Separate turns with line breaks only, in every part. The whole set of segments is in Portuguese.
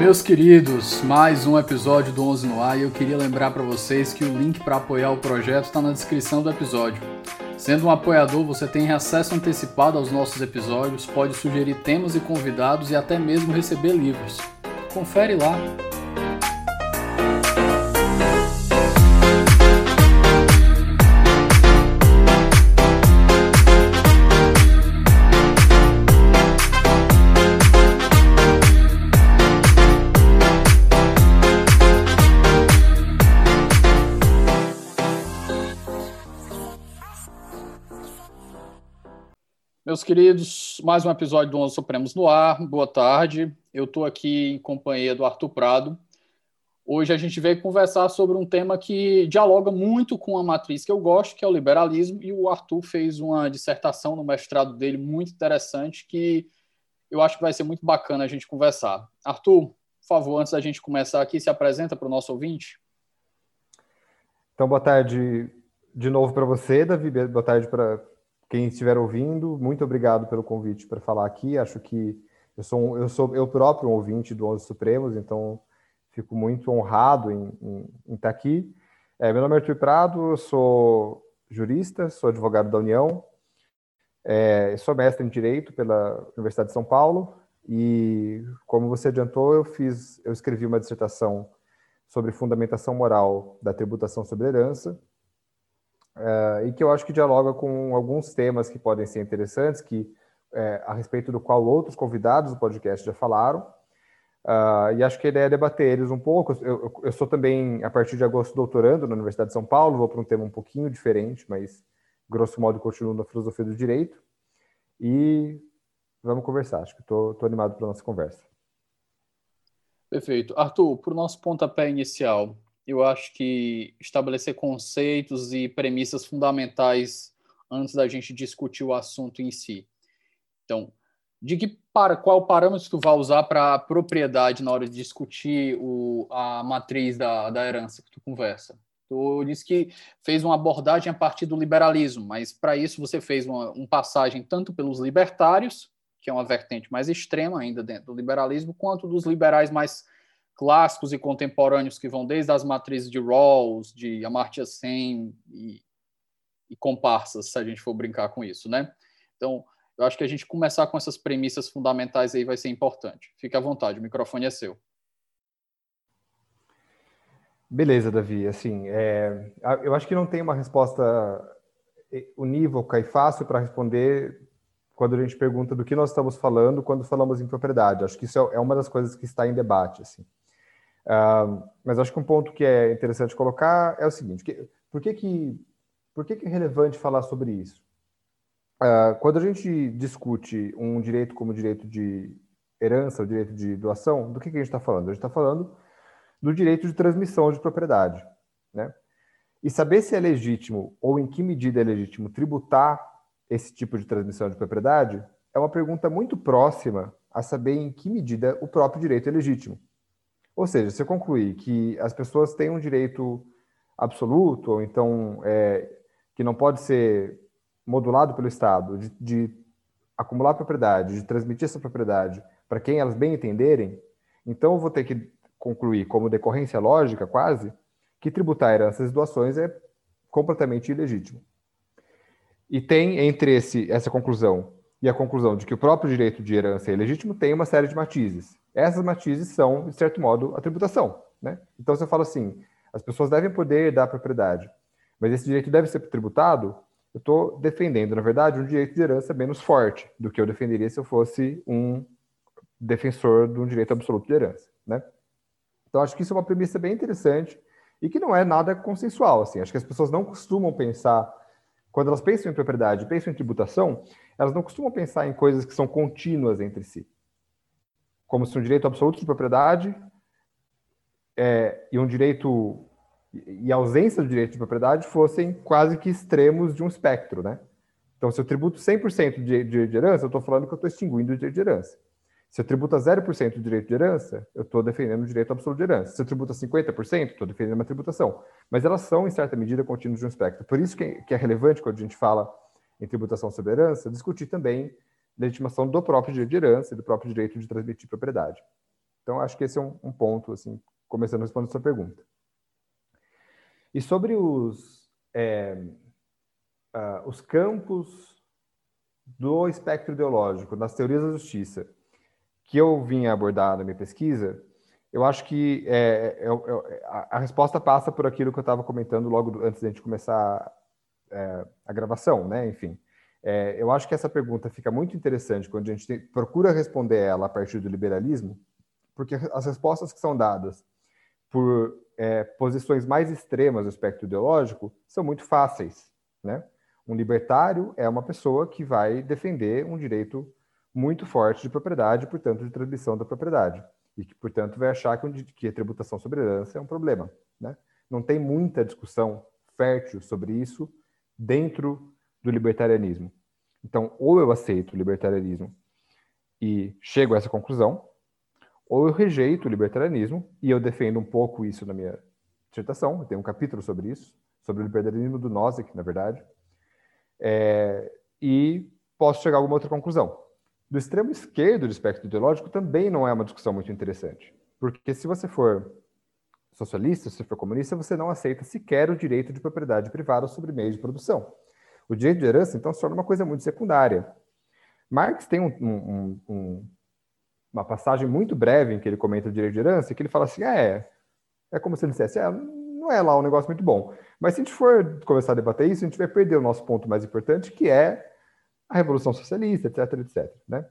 Meus queridos, mais um episódio do 11 no ar e eu queria lembrar para vocês que o link para apoiar o projeto está na descrição do episódio. Sendo um apoiador, você tem acesso antecipado aos nossos episódios, pode sugerir temas e convidados e até mesmo receber livros. Confere lá. Meus queridos, mais um episódio do Onze Supremos no ar. Boa tarde. Eu estou aqui em companhia do Arthur Prado. Hoje a gente veio conversar sobre um tema que dialoga muito com a matriz que eu gosto, que é o liberalismo, e o Arthur fez uma dissertação no mestrado dele muito interessante que eu acho que vai ser muito bacana a gente conversar. Arthur, por favor, antes da gente começar aqui, se apresenta para o nosso ouvinte.
Então, boa tarde de novo para você, Davi. Boa tarde para quem estiver ouvindo, muito obrigado pelo convite para falar aqui. Acho que eu sou, eu sou eu próprio um ouvinte do Onze Supremos, então fico muito honrado em, em, em estar aqui. É, meu nome é Arthur Prado, eu sou jurista, sou advogado da União, é, sou mestre em Direito pela Universidade de São Paulo e, como você adiantou, eu fiz, eu escrevi uma dissertação sobre fundamentação moral da tributação sobre herança uh, e que eu acho que dialoga com alguns temas que podem ser interessantes, que é, a respeito do qual outros convidados do podcast já falaram. Uh, e acho que a ideia é debater eles um pouco. Eu, eu, sou também, a partir de agosto, doutorando na Universidade de São Paulo, vou para um tema um pouquinho diferente, mas grosso modo continuo na filosofia do direito. E vamos conversar. Acho que estou animado para a nossa conversa.
Perfeito. Arthur, para o nosso pontapé inicial, eu acho que estabelecer conceitos e premissas fundamentais antes da gente discutir o assunto em si. Então, de que para qual parâmetro tu vai usar para propriedade na hora de discutir o, a matriz da, da herança que tu conversa? Tu disse que fez uma abordagem a partir do liberalismo, mas para isso você fez uma, uma passagem tanto pelos libertários, que é uma vertente mais extrema ainda dentro do liberalismo, quanto dos liberais mais clássicos e contemporâneos que vão desde as matrizes de Rawls, de Amartya Sen e, e comparsas, se a gente for brincar com isso, né? Então, eu acho que a gente começar com essas premissas fundamentais aí vai ser importante. Fique à vontade, o microfone é seu.
Beleza, Davi. Assim, é, eu acho que não tem uma resposta unívoca e fácil para responder quando a gente pergunta do que nós estamos falando quando falamos em propriedade. Acho que isso é uma das coisas que está em debate. Assim. Uh, mas acho que um ponto que é interessante colocar é o seguinte: que, por, que, que, por que, que é relevante falar sobre isso? Uh, quando a gente discute um direito como direito de herança, o direito de doação, do que, que a gente está falando? A gente está falando do direito de transmissão de propriedade. Né? E saber se é legítimo ou em que medida é legítimo tributar esse tipo de transmissão de propriedade é uma pergunta muito próxima a saber em que medida o próprio direito é legítimo. Ou seja, se eu concluir que as pessoas têm um direito absoluto, ou então é, que não pode ser modulado pelo Estado, de, de acumular propriedade, de transmitir essa propriedade para quem elas bem entenderem, então eu vou ter que concluir, como decorrência lógica quase, que tributar heranças e doações é completamente ilegítimo. E tem entre esse, essa conclusão e a conclusão de que o próprio direito de herança é ilegítimo, tem uma série de matizes. Essas matizes são, de certo modo, a tributação. Né? Então, se eu falo assim, as pessoas devem poder dar propriedade, mas esse direito deve ser tributado, eu estou defendendo, na verdade, um direito de herança menos forte do que eu defenderia se eu fosse um defensor de um direito absoluto de herança. Né? Então, acho que isso é uma premissa bem interessante e que não é nada consensual. Assim. Acho que as pessoas não costumam pensar, quando elas pensam em propriedade, pensam em tributação, elas não costumam pensar em coisas que são contínuas entre si como se um direito absoluto de propriedade é, e um direito e a ausência do direito de propriedade fossem quase que extremos de um espectro, né? Então, se eu tributo 100% de direito de herança, eu estou falando que eu estou extinguindo o direito de herança. Se eu tributo 0% de direito de herança, eu estou defendendo o direito absoluto de herança. Se eu tributo 50%, estou defendendo uma tributação. Mas elas são, em certa medida, contínuas de um espectro. Por isso que é relevante, quando a gente fala em tributação sobre herança, discutir também legitimação do próprio direito de herança e do próprio direito de transmitir propriedade. Então, acho que esse é um, um ponto, assim, começando a responder a sua pergunta. E sobre os, é, uh, os campos do espectro ideológico, das teorias da justiça, que eu vim abordar na minha pesquisa, eu acho que é, é, é, a, a, resposta passa por aquilo que eu estava comentando logo antes da gente começar é, a gravação, né? Enfim, é, eu acho que essa pergunta fica muito interessante quando a gente tem, procura responder ela a partir do liberalismo, porque as respostas que são dadas por é, posições mais extremas do espectro ideológico são muito fáceis, né? Um libertário é uma pessoa que vai defender um direito muito forte de propriedade, portanto, de transmissão da propriedade e que, portanto, vai achar que, a tributação sobre herança é um problema. Né? Não tem muita discussão fértil sobre isso dentro do libertarianismo. Então, ou eu aceito o libertarianismo e chego a essa conclusão, ou eu rejeito o libertarianismo e eu defendo um pouco isso na minha dissertação. Eu tenho um capítulo sobre isso, sobre o libertarianismo do Nozick, na verdade, é, e posso chegar a alguma outra conclusão do extremo esquerdo do espectro ideológico também não é uma discussão muito interessante. Porque se você for socialista, se for comunista, você não aceita sequer o direito de propriedade privada sobre meios de produção. O direito de herança, então, se torna uma coisa muito secundária. Marx tem um, um, um, uma passagem muito breve em que ele comenta o direito de herança, que ele fala assim, ah, é, é como se ele dissesse, é, não é lá um negócio muito bom. Mas se a gente for começar a debater isso, a gente vai perder o nosso ponto mais importante, que é a Revolução Socialista, etc, etc. Né?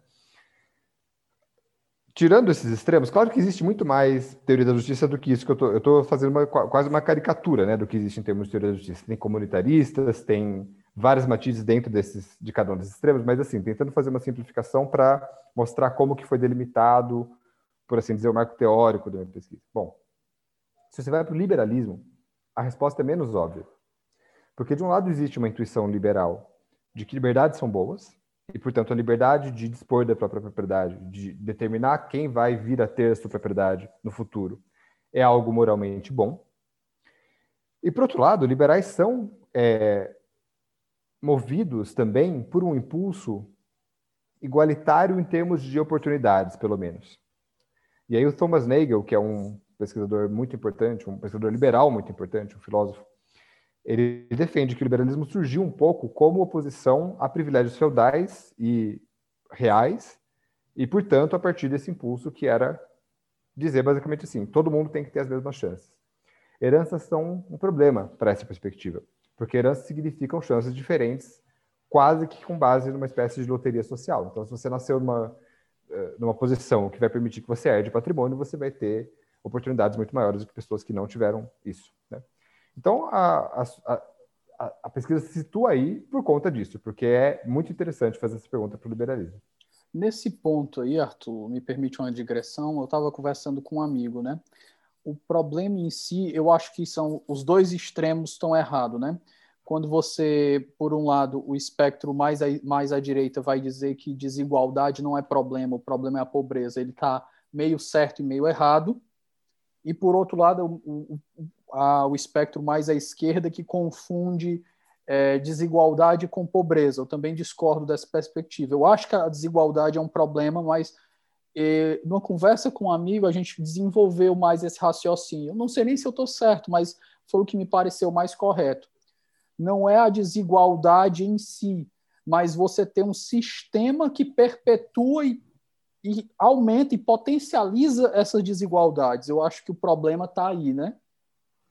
Tirando esses extremos, claro que existe muito mais teoria da justiça do que isso que eu estou fazendo uma, quase uma caricatura né, do que existe em termos de teoria da justiça. Tem comunitaristas, tem vários matizes dentro desses, de cada um desses extremos, mas assim, tentando fazer uma simplificação para mostrar como que foi delimitado, por assim dizer, o marco teórico da minha pesquisa. Bom, se você vai para o liberalismo, a resposta é menos óbvia. Porque de um lado existe uma intuição liberal de que liberdades são boas, e, portanto, a liberdade de dispor da própria propriedade, de determinar quem vai vir a ter a sua propriedade no futuro, é algo moralmente bom. E, por outro lado, liberais são é, movidos também por um impulso igualitário em termos de oportunidades, pelo menos. E aí o Thomas Nagel, que é um pesquisador muito importante, um pesquisador liberal muito importante, um filósofo ele defende que o liberalismo surgiu um pouco como oposição a privilégios feudais e reais, e, portanto, a partir desse impulso que era dizer basicamente assim: todo mundo tem que ter as mesmas chances. Heranças são um problema para essa perspectiva, porque heranças significam chances diferentes, quase que com base numa espécie de loteria social. Então, se você nasceu numa, eh, numa posição que vai permitir que você herde patrimônio, você vai ter oportunidades muito maiores do que pessoas que não tiveram isso. Então, a, a, a, a, pesquisa se situa aí por conta disso, porque é muito interessante fazer essa pergunta para o liberalismo.
Nesse ponto aí, Arthur, me permite uma digressão, eu estava conversando com um amigo, né? O problema em si, eu acho que são os dois extremos estão errados, né? Quando você, por um lado, o espectro mais, a, mais à direita vai dizer que desigualdade não é problema, o problema é a pobreza, ele está meio certo e meio errado. E, por outro lado, o, o, o espectro mais à esquerda que confunde é, desigualdade com pobreza. Eu também discordo dessa perspectiva. Eu acho que a desigualdade é um problema, mas é, numa conversa com um amigo a gente desenvolveu mais esse raciocínio. Eu não sei nem se eu estou certo, mas foi o que me pareceu mais correto. Não é a desigualdade em si, mas você ter um sistema que perpetua e, e aumenta e potencializa essas desigualdades. Eu acho que o problema está aí, né?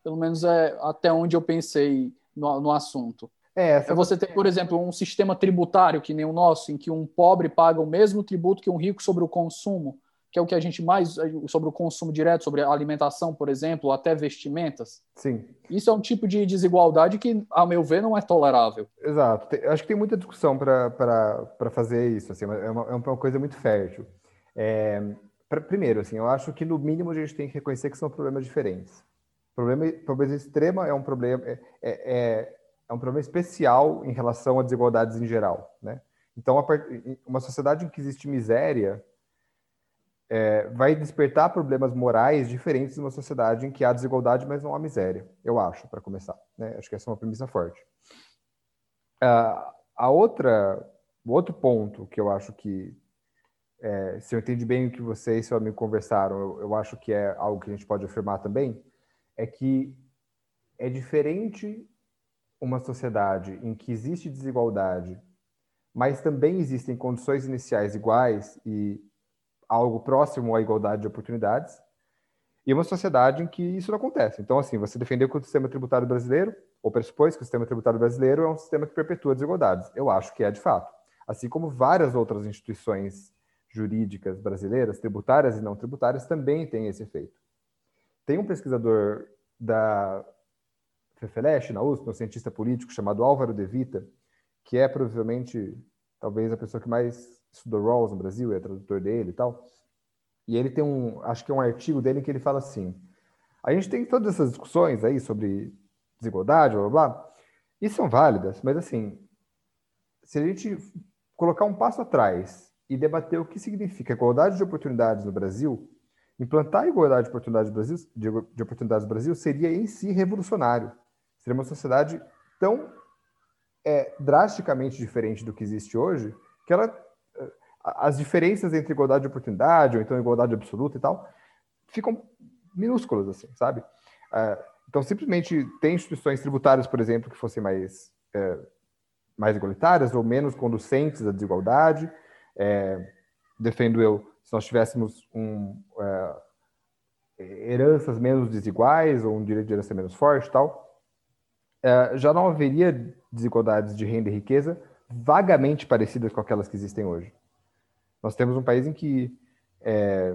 Pelo menos é até onde eu pensei no, no assunto. É, é você ter, por exemplo, um sistema tributário que nem o nosso, em que um pobre paga o mesmo tributo que um rico sobre o consumo, que é o que a gente mais sobre o consumo direto, sobre alimentação, por exemplo, até vestimentas.
Sim.
Isso é um tipo de desigualdade que, a meu ver, não é tolerável.
Exato. Eu acho que tem muita discussão para fazer isso. Assim, é, uma, é uma coisa muito fértil. É, pra, primeiro, assim, eu acho que no mínimo a gente tem que reconhecer que são problemas diferentes. Problema, pobreza extrema é um problema é, é, é, é um problema especial em relação a desigualdades em geral, né? Então, uma sociedade em que existe miséria é, vai despertar problemas morais diferentes de uma sociedade em que há desigualdade, mas não há miséria, eu acho, para começar. Né? Acho que essa é uma premissa forte. Uh, a outra, o outro ponto que eu acho que é, se eu entendi bem o que você e seu amigo conversaram, eu, eu acho que é algo que a gente pode afirmar também, é que é diferente uma sociedade em que existe desigualdade, mas também existem condições iniciais iguais e algo próximo à igualdade de oportunidades, e uma sociedade em que isso não acontece. Então, assim, você defendeu que o sistema tributário brasileiro, ou pressupôs que o sistema tributário brasileiro é um sistema que perpetua desigualdades. Eu acho que é de fato. Assim como várias outras instituições jurídicas brasileiras, tributárias e não tributárias, também têm esse efeito. Tem um pesquisador da FEFELESH, na USP, um cientista político chamado Álvaro De Vita, que é provavelmente, talvez, a pessoa que mais estudou Rawls no Brasil, é tradutor dele e tal. E ele tem um, acho que é um artigo dele que ele fala assim: a gente tem todas essas discussões aí sobre desigualdade, blá blá, blá e são válidas, mas assim, se a gente colocar um passo atrás e debater o que significa igualdade de oportunidades no Brasil, implantar a igualdade de oportunidades Brasil, de oportunidades no Brasil seria em si revolucionário. Seria uma sociedade tão é, drasticamente diferente do que existe hoje que ela as diferenças entre igualdade de oportunidade ou então igualdade absoluta e tal ficam minúsculas assim sabe é, então simplesmente tem instituições tributárias por exemplo que fossem mais é, mais igualitárias ou menos conducentes à desigualdade é, defendo eu se nós tivéssemos um é, heranças menos desiguais ou um direito de herança menos forte tal é, já não haveria desigualdades de renda e riqueza vagamente parecidas com aquelas que existem hoje nós temos um país em que é,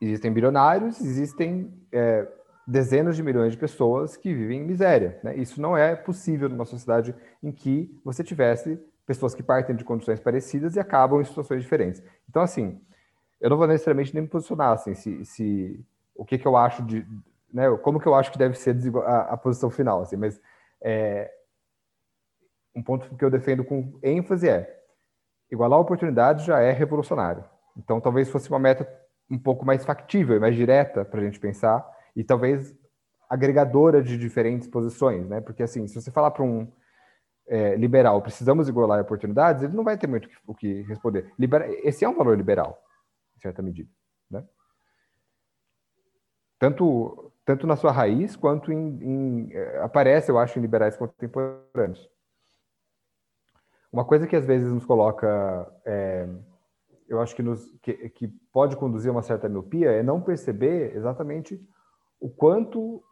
existem bilionários, existem é, dezenas de milhões de pessoas que vivem em miséria. Né? Isso não é possível numa sociedade em que você tivesse pessoas que partem de condições parecidas e acabam em situações diferentes. Então, assim, eu não vou necessariamente nem me posicionar assim, se, se o que, que eu acho de, né, como que eu acho que deve ser a, a posição final, assim, mas é, um ponto que eu defendo com ênfase é igualar oportunidades já é revolucionário. Então, talvez fosse uma meta um pouco mais factível, mais direta para a gente pensar, e talvez agregadora de diferentes posições, né? Porque, assim, se você falar para um é, liberal, precisamos igualar oportunidades, ele não vai ter muito o que responder. Libera... Esse é um valor liberal, em certa medida, né? Tanto, tanto na sua raiz, quanto em, em é, aparece, eu acho, em liberais contemporâneos. Uma coisa que às vezes nos coloca, é, eu acho que, nos, que, que pode conduzir a uma certa miopia, é não perceber exatamente o quanto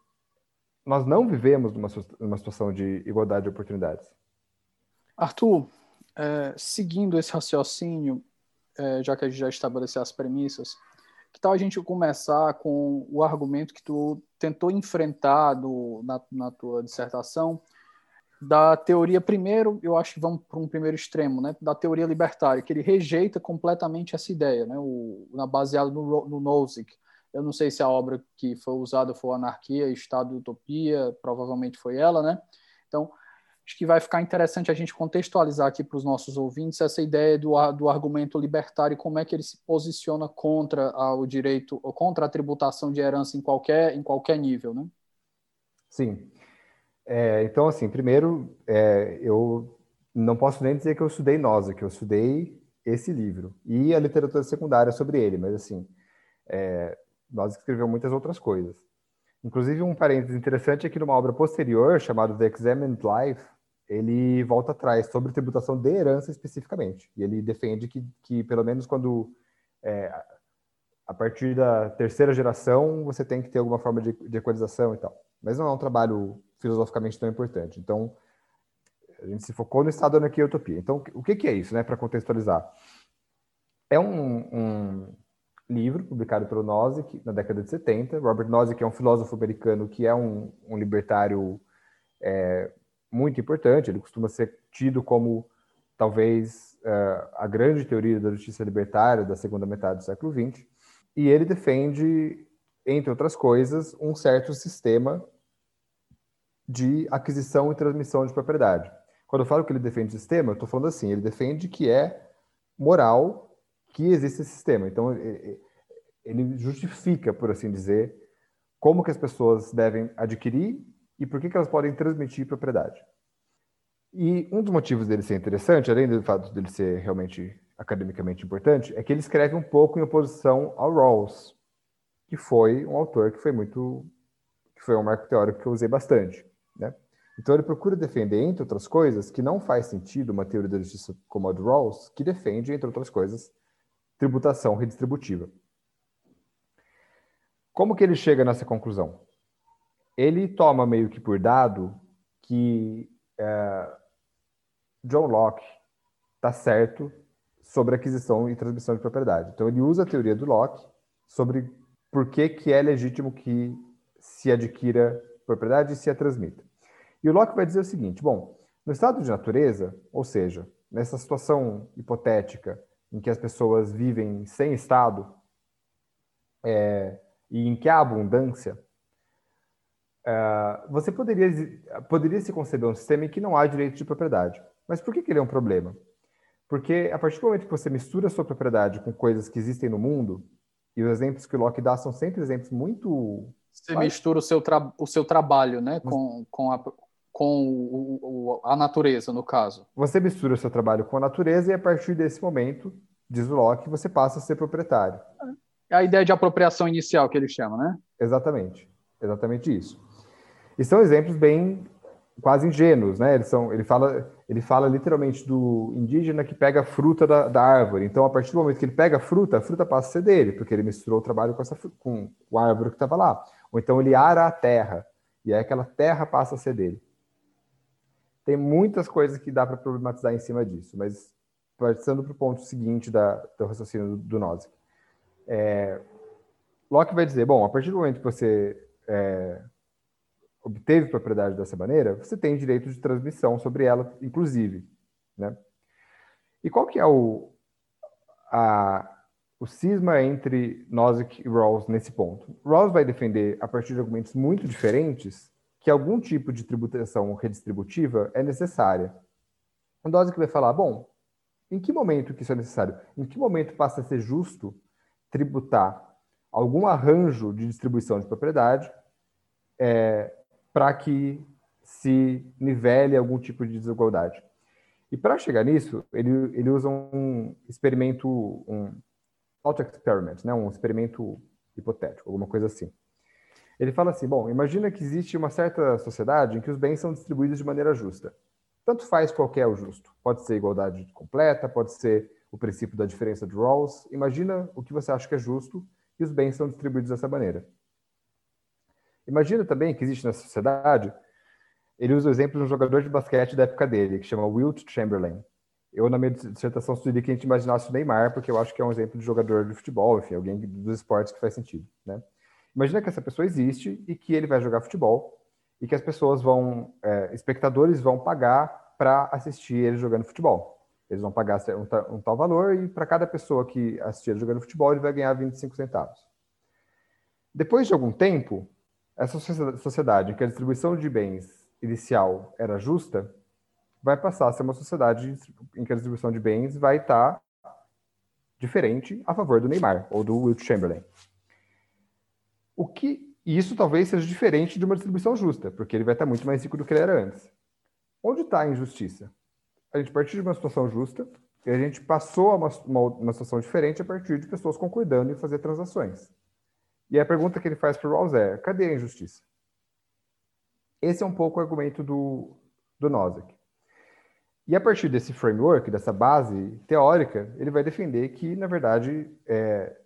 nós não vivemos numa, numa situação de igualdade de oportunidades.
Arthur, é, seguindo esse raciocínio, é, já que a gente já estabeleceu as premissas, que tal a gente começar com o argumento que tu tentou enfrentar do, na, na tua dissertação, da teoria, primeiro, eu acho que vamos para um primeiro extremo, né, da teoria libertária, que ele rejeita completamente essa ideia, né, o, na, baseado no, no Nozick. Eu não sei se a obra que foi usada foi Anarquia, Estado e Utopia, provavelmente foi ela, né? Então, acho que vai ficar interessante a gente contextualizar aqui para os nossos ouvintes essa ideia do, do argumento libertário como é que ele se posiciona contra o direito, ou contra a tributação de herança em qualquer, em qualquer nível, né?
Sim. É, então, assim, primeiro, é, eu não posso nem dizer que eu estudei Noza, que eu estudei esse livro e a literatura secundária sobre ele, mas, assim, é, Noza escreveu muitas outras coisas. Inclusive, um parênteses interessante é que numa obra posterior, chamada The Examined Life, ele volta atrás sobre tributação de herança especificamente. E ele defende que, que pelo menos quando é, a partir da terceira geração, você tem que ter alguma forma de, de equalização e tal. Mas não é um trabalho filosoficamente tão importante. Então, a gente se focou no Estado, Anarquia e Utopia. Então, o que, que é isso, né, para contextualizar? É um, um, livro publicado pelo Nozick na década de 70. Robert Nozick é um filósofo americano que é um, um libertário é, muito importante. Ele costuma ser tido como, talvez, uh, a grande teoria da justiça libertária da segunda metade do século XX. E ele defende, entre outras coisas, um certo sistema de aquisição e transmissão de propriedade. Quando eu falo que ele defende sistema, eu estou falando assim, ele defende que é moral que existe esse sistema. Então, ele justifica, por assim dizer, como que as pessoas devem adquirir e por que, que elas podem transmitir propriedade. E um dos motivos dele ser interessante, além do fato dele ser realmente academicamente importante é que ele escreve um pouco em oposição ao Rawls, que foi um autor que foi muito, que foi um marco teórico que eu usei bastante, né? Então ele procura defender, entre outras coisas, que não faz sentido uma teoria da justiça como a do Rawls, que defende, entre outras coisas, tributação redistributiva. Como que ele chega nessa conclusão? Ele toma meio que por dado que é, John Locke está certo sobre aquisição e transmissão de propriedade. Então ele usa a teoria do Locke sobre por que, que é legítimo que se adquira propriedade e se a transmita. E o Locke vai dizer o seguinte: bom, no estado de natureza, ou seja, nessa situação hipotética em que as pessoas vivem sem estado é, e em que há abundância, é, você poderia, poderia se conceber um sistema em que não há direito de propriedade. Mas por que, que ele é um problema? Porque a partir do momento que você mistura a sua propriedade com coisas que existem no mundo, e os exemplos que o Locke dá são sempre exemplos muito.
Você mistura o seu, o seu trabalho né, com, com, a, com o, o, a natureza, no caso.
Você mistura o seu trabalho com a natureza e a partir desse momento, diz o Locke, você passa a ser proprietário.
É a ideia de apropriação inicial que ele chama, né?
Exatamente. Exatamente isso. E são exemplos bem quase ingênuos, né? Eles são, ele fala, ele fala literalmente do indígena que pega a fruta da, da, árvore. Então, a partir do momento que ele pega a fruta, a fruta passa a ser dele, porque ele misturou o trabalho com, essa, com a árvore que estava lá. Ou então ele ara a terra, e aí aquela terra passa a ser dele. Tem muitas coisas que dá para problematizar em cima disso, mas passando para o ponto seguinte da, do raciocínio do, do Nozick. É, Locke vai dizer, bom, a partir do momento que você é, obteve propriedade dessa maneira, você tem direito de transmissão sobre ela, inclusive. Né? E qual que é o, a, o cisma entre Nozick e Rawls nesse ponto? Rawls vai defender, a partir de argumentos muito diferentes, que algum tipo de tributação redistributiva é necessária. O Nozick vai falar, bom, em que momento que isso é necessário? Em que momento passa a ser justo tributar algum arranjo de distribuição de propriedade é, para que se nivele algum tipo de desigualdade. E para chegar nisso, ele, ele usa um experimento, um thought experiment, né? um experimento hipotético, alguma coisa assim. Ele fala assim, bom, imagina que existe uma certa sociedade em que os bens são distribuídos de maneira justa. Tanto faz qual é o justo. Pode ser igualdade completa, pode ser o princípio da diferença de Rawls. Imagina o que você acha que é justo e os bens são distribuídos dessa maneira. Imagina também que existe na sociedade, ele usa o exemplo de um jogador de basquete da época dele, que chama Wilt Chamberlain. Eu, na minha dissertação, sugeri que a gente imaginasse o Neymar, porque eu acho que é um exemplo de jogador de futebol, enfim, alguém dos esportes que faz sentido, né? Imagina que essa pessoa existe e que ele vai jogar futebol e que as pessoas vão, é, espectadores vão pagar para assistir ele jogando futebol. Eles vão pagar um, um tal valor e para cada pessoa que assistir ele jogando futebol, ele vai ganhar 25 centavos. Depois de algum tempo, essa sociedade em que a distribuição de bens inicial era justa, vai passar a ser uma sociedade em que a distribuição de bens vai estar diferente a favor do Neymar ou do Wilt Chamberlain. O que isso talvez seja diferente de uma distribuição justa, porque ele vai estar muito mais rico do que ele era antes. Onde está a injustiça? A gente partiu de uma situação justa e a gente passou a uma, uma, uma situação diferente a partir de pessoas concordando em fazer transações. E a pergunta que ele faz para o Rawls é: cadê a injustiça? Esse é um pouco o argumento do, do Nozick. E a partir desse framework, dessa base teórica, ele vai defender que, na verdade, é,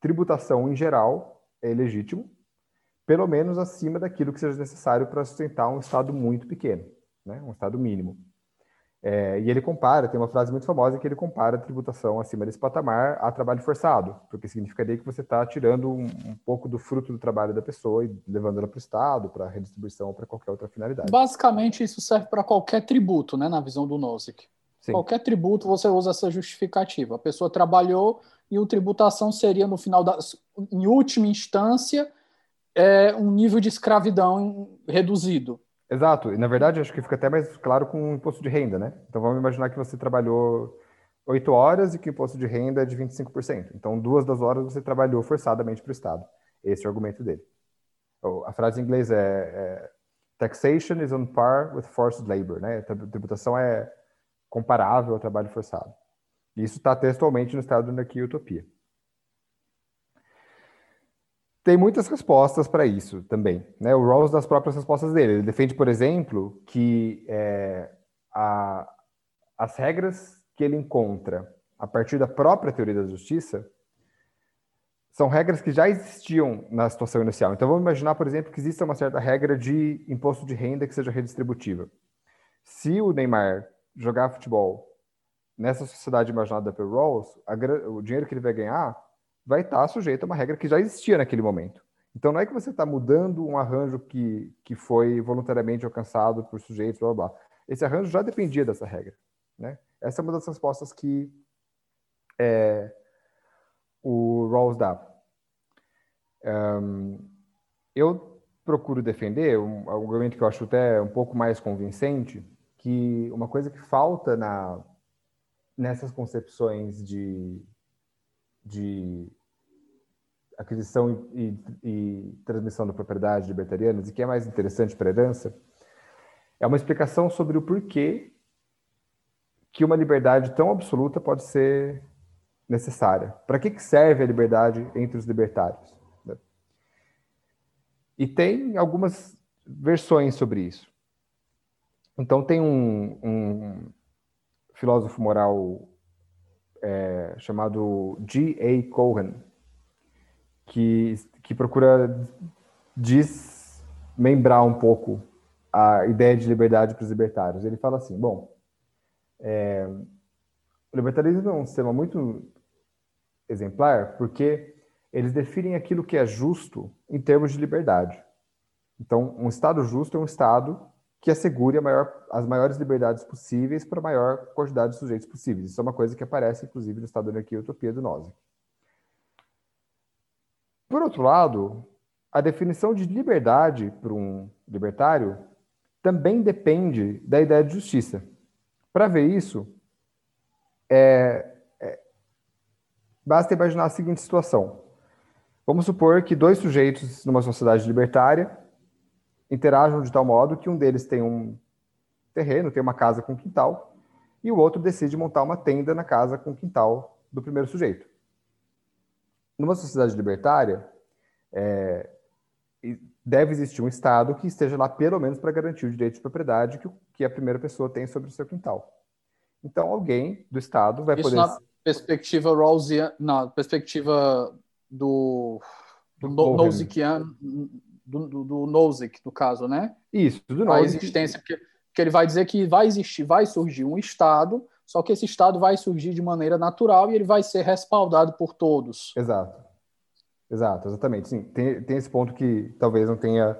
tributação em geral é legítimo, pelo menos acima daquilo que seja necessário para sustentar um Estado muito pequeno, né? um Estado mínimo. É, e ele compara, tem uma frase muito famosa que ele compara a tributação acima desse patamar a trabalho forçado, porque significaria que você está tirando um, um, pouco do fruto do trabalho da pessoa e levando ela para o Estado, para redistribuição ou para qualquer outra finalidade.
Basicamente, isso serve para qualquer tributo, né, na visão do Nozick. Sim. Qualquer tributo você usa essa justificativa. A pessoa trabalhou e o tributação seria, no final da. em última instância, é, um nível de escravidão reduzido.
Exato, e na verdade acho que fica até mais claro com o imposto de renda, né? Então vamos imaginar que você trabalhou oito horas e que o imposto de renda é de 25%. Então duas das horas você trabalhou forçadamente para o Estado. Esse é o argumento dele. A frase em inglês é, é taxation is on par with forced labor, né? A tributação é comparável ao trabalho forçado. Isso está textualmente no Estado Anarquia e Utopia. Tem muitas respostas para isso também. Né? O Rawls das próprias respostas dele. Ele defende, por exemplo, que é, a, as regras que ele encontra a partir da própria teoria da justiça são regras que já existiam na situação inicial. Então vamos imaginar, por exemplo, que exista uma certa regra de imposto de renda que seja redistributiva. Se o Neymar jogar futebol nessa sociedade imaginada pelo Rawls, a, o dinheiro que ele vai ganhar vai estar sujeito a uma regra que já existia naquele momento. Então não é que você está mudando um arranjo que, que foi voluntariamente alcançado por sujeitos, blá, blá, blá. Esse arranjo já dependia dessa regra. Né? Essa é uma das respostas que é, o Rawls dá. Um, eu procuro defender um argumento que eu acho até um pouco mais convincente, que uma coisa que falta na, nessas concepções de, de aquisição e, e, e transmissão da propriedade libertarianas, e que é mais interessante para a herança, é uma explicação sobre o porquê que uma liberdade tão absoluta pode ser necessária. Para que, que serve a liberdade entre os libertários? E tem algumas versões sobre isso. Então, tem um, um filósofo moral é, chamado G.A. Cohen, que, que procura desmembrar um pouco a ideia de liberdade para os libertários. Ele fala assim: bom, é, o libertarismo é um sistema muito exemplar porque eles definem aquilo que é justo em termos de liberdade. Então, um Estado justo é um Estado que assegure maior, as maiores liberdades possíveis para a maior quantidade de sujeitos possíveis. Isso é uma coisa que aparece, inclusive, no Estado da Anarquia e Utopia do Nozick. Por outro lado, a definição de liberdade para um libertário também depende da ideia de justiça. Para ver isso, é, é, basta imaginar a seguinte situação. Vamos supor que dois sujeitos numa sociedade libertária interajam de tal modo que um deles tem um terreno, tem uma casa com quintal, e o outro decide montar uma tenda na casa com quintal do primeiro sujeito. Numa sociedade libertária, é, deve existir um Estado que esteja lá pelo menos para garantir o direito de propriedade que, que a primeira pessoa tem sobre o seu quintal. Então, alguém do Estado vai
Isso
poder.
Na perspectiva Rawlsiana, na perspectiva do, do, do, do, do Nozick, no caso, né?
Isso, do
Nozick. A existência, porque, porque ele vai dizer que vai existir, vai surgir um Estado, só que esse Estado vai surgir de maneira natural e ele vai ser respaldado por todos.
Exato. Exato, exatamente. Sim, tem, tem esse ponto que talvez não tenha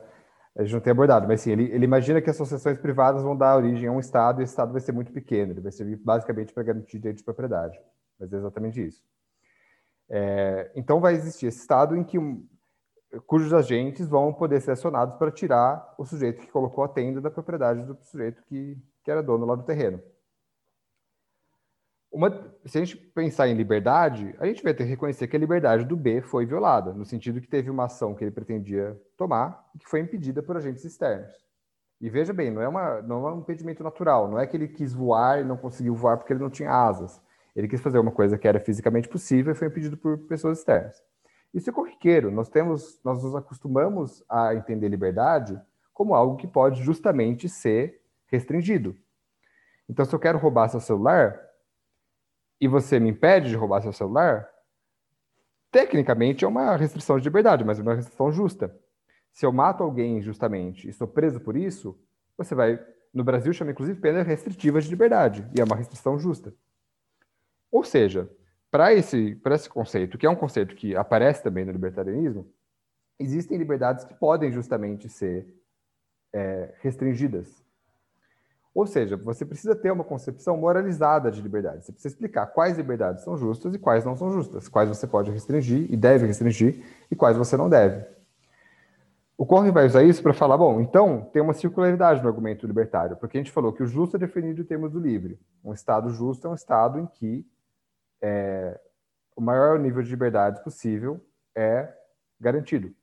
a gente não tenha abordado, mas sim, ele, ele imagina que as associações privadas vão dar origem a um Estado e esse Estado vai ser muito pequeno, ele vai servir basicamente para garantir direito de propriedade. Mas é exatamente isso. É, então vai existir esse Estado em que um, cujos agentes vão poder ser acionados para tirar o sujeito que colocou a tenda da propriedade do sujeito que, que era dono lá do terreno. Uma, se a gente pensar em liberdade, a gente vai ter que reconhecer que a liberdade do B foi violada, no sentido que teve uma ação que ele pretendia tomar e que foi impedida por agentes externos. E veja bem, não é, uma, não é um impedimento natural, não é que ele quis voar e não conseguiu voar porque ele não tinha asas. Ele quis fazer uma coisa que era fisicamente possível e foi impedido por pessoas externas. Isso é corriqueiro, nós temos, nós nos acostumamos a entender liberdade como algo que pode justamente ser restringido. Então, se eu quero roubar seu celular, e você me impede de roubar seu celular, tecnicamente é uma restrição de liberdade, mas é uma restrição justa. Se eu mato alguém injustamente e sou preso por isso, você vai. No Brasil chama inclusive pena restritiva de liberdade, e é uma restrição justa. Ou seja, para esse, esse conceito, que é um conceito que aparece também no libertarianismo, existem liberdades que podem justamente ser é, restringidas. Ou seja, você precisa ter uma concepção moralizada de liberdade. Você precisa explicar quais liberdades são justas e quais não são justas, quais você pode restringir e deve restringir e quais você não deve. O Corre vai usar isso para falar, bom, então tem uma circularidade no argumento libertário, porque a gente falou que o justo é definido em termos do livre. Um Estado justo é um Estado em que é, o maior nível de liberdade possível é garantido.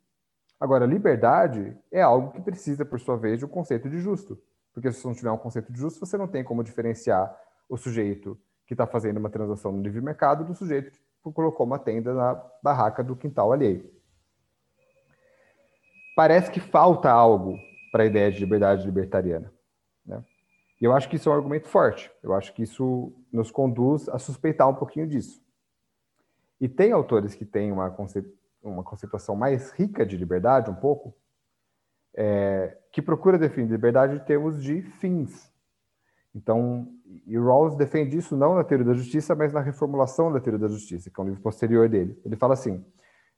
Agora, liberdade é algo que precisa, por sua vez, de um conceito de justo. Porque se você não tiver um conceito de justo, você não tem como diferenciar o sujeito que está fazendo uma transação no livre mercado do sujeito que colocou uma tenda na barraca do quintal alheio. Parece que falta algo para a ideia de liberdade libertariana. E eu acho que isso é um argumento forte. Eu acho que isso nos conduz a suspeitar um pouquinho disso. E tem autores que têm uma, concep uma conceituação mais rica de liberdade, um pouco, é, que procura definir liberdade em termos de fins. Então, e Rawls defende isso não na teoria da justiça, mas na reformulação da teoria da justiça, que é um livro posterior dele. Ele fala assim: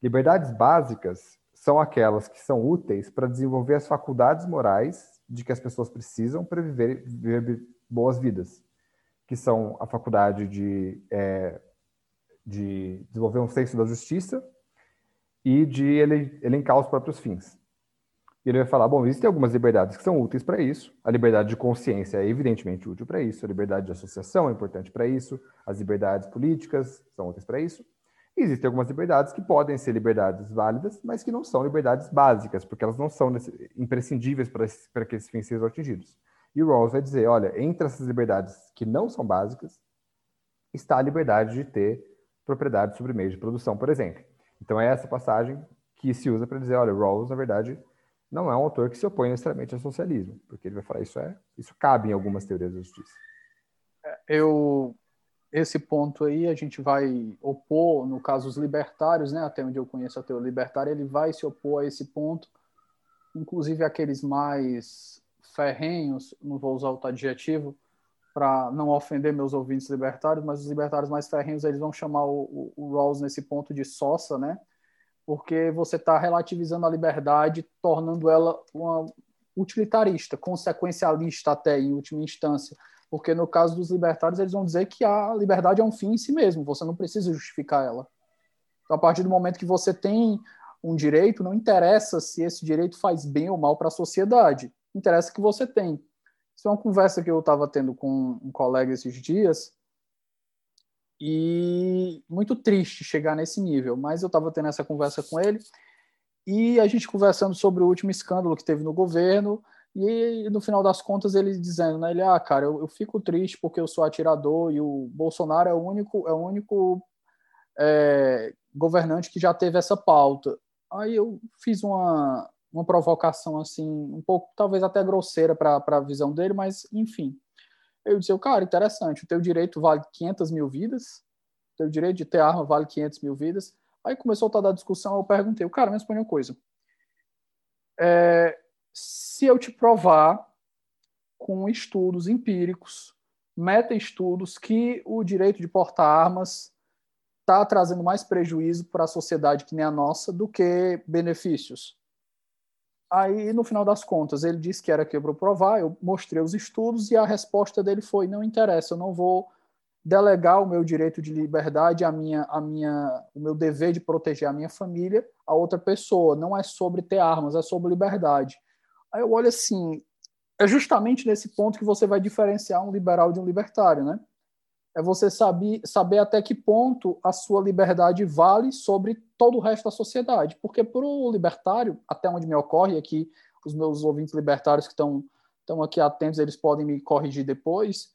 liberdades básicas são aquelas que são úteis para desenvolver as faculdades morais de que as pessoas precisam para viver, viver boas vidas, que são a faculdade de, é, de desenvolver um senso da justiça e de elencar os próprios fins. E ele vai falar: bom, existem algumas liberdades que são úteis para isso. A liberdade de consciência é evidentemente útil para isso. A liberdade de associação é importante para isso. As liberdades políticas são úteis para isso. Existem algumas liberdades que podem ser liberdades válidas, mas que não são liberdades básicas, porque elas não são imprescindíveis para, para que esses fins sejam atingidos. E o Rawls vai dizer: olha, entre essas liberdades que não são básicas, está a liberdade de ter propriedade sobre meios de produção, por exemplo. Então é essa passagem que se usa para dizer: olha, Rawls, na verdade, não é um autor que se opõe necessariamente ao socialismo, porque ele vai falar isso é isso cabe em algumas teorias da justiça.
É, eu esse ponto aí a gente vai opor, no caso os libertários, né, até onde eu conheço a teoria libertária, ele vai se opor a esse ponto, inclusive aqueles mais ferrenhos, não vou usar o adjetivo para não ofender meus ouvintes libertários, mas os libertários mais ferrenhos eles vão chamar o, o, o Rawls nesse ponto de sossa, né? porque você está relativizando a liberdade, tornando ela uma utilitarista, consequencialista até em última instância, porque no caso dos libertários eles vão dizer que a liberdade é um fim em si mesmo, você não precisa justificar ela. Então, a partir do momento que você tem um direito, não interessa se esse direito faz bem ou mal para a sociedade, interessa que você tem. Isso é uma conversa que eu estava tendo com um colega esses dias, e muito triste chegar nesse nível. Mas eu estava tendo essa conversa com ele e a gente conversando sobre o último escândalo que teve no governo. E no final das contas ele dizendo, né, ele, ah, cara, eu, eu fico triste porque eu sou atirador e o Bolsonaro é o único, é o único é, governante que já teve essa pauta. Aí eu fiz uma, uma provocação assim, um pouco, talvez até grosseira para a visão dele, mas enfim. Eu disse, cara, interessante, o teu direito vale 500 mil vidas, o teu direito de ter arma vale 500 mil vidas. Aí começou toda a discussão, eu perguntei, o cara me respondeu uma coisa. É, se eu te provar com estudos empíricos, meta-estudos, que o direito de portar armas está trazendo mais prejuízo para a sociedade que nem a nossa do que benefícios. Aí, no final das contas, ele disse que era quebrou provar, eu mostrei os estudos e a resposta dele foi: não interessa, eu não vou delegar o meu direito de liberdade, a minha, a minha, o meu dever de proteger a minha família a outra pessoa. Não é sobre ter armas, é sobre liberdade. Aí eu olho assim, é justamente nesse ponto que você vai diferenciar um liberal de um libertário, né? é você saber, saber até que ponto a sua liberdade vale sobre todo o resto da sociedade. Porque para o libertário, até onde me ocorre, aqui os meus ouvintes libertários que estão estão aqui atentos, eles podem me corrigir depois,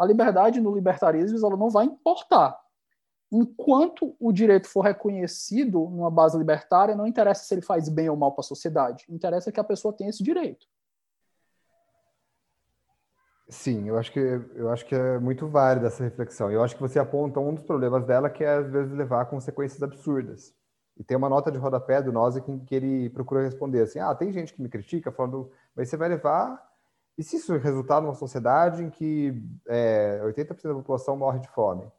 a liberdade no libertarismo ela não vai importar. Enquanto o direito for reconhecido numa base libertária, não interessa se ele faz bem ou mal para a sociedade, interessa que a pessoa tenha esse direito.
Sim, eu acho que eu acho que é muito válida essa reflexão. Eu acho que você aponta um dos problemas dela, que é às vezes levar a consequências absurdas. E tem uma nota de rodapé do Nozick em que ele procura responder assim: ah, tem gente que me critica falando, mas você vai levar. E se isso resultar numa sociedade em que é, 80% da população morre de fome?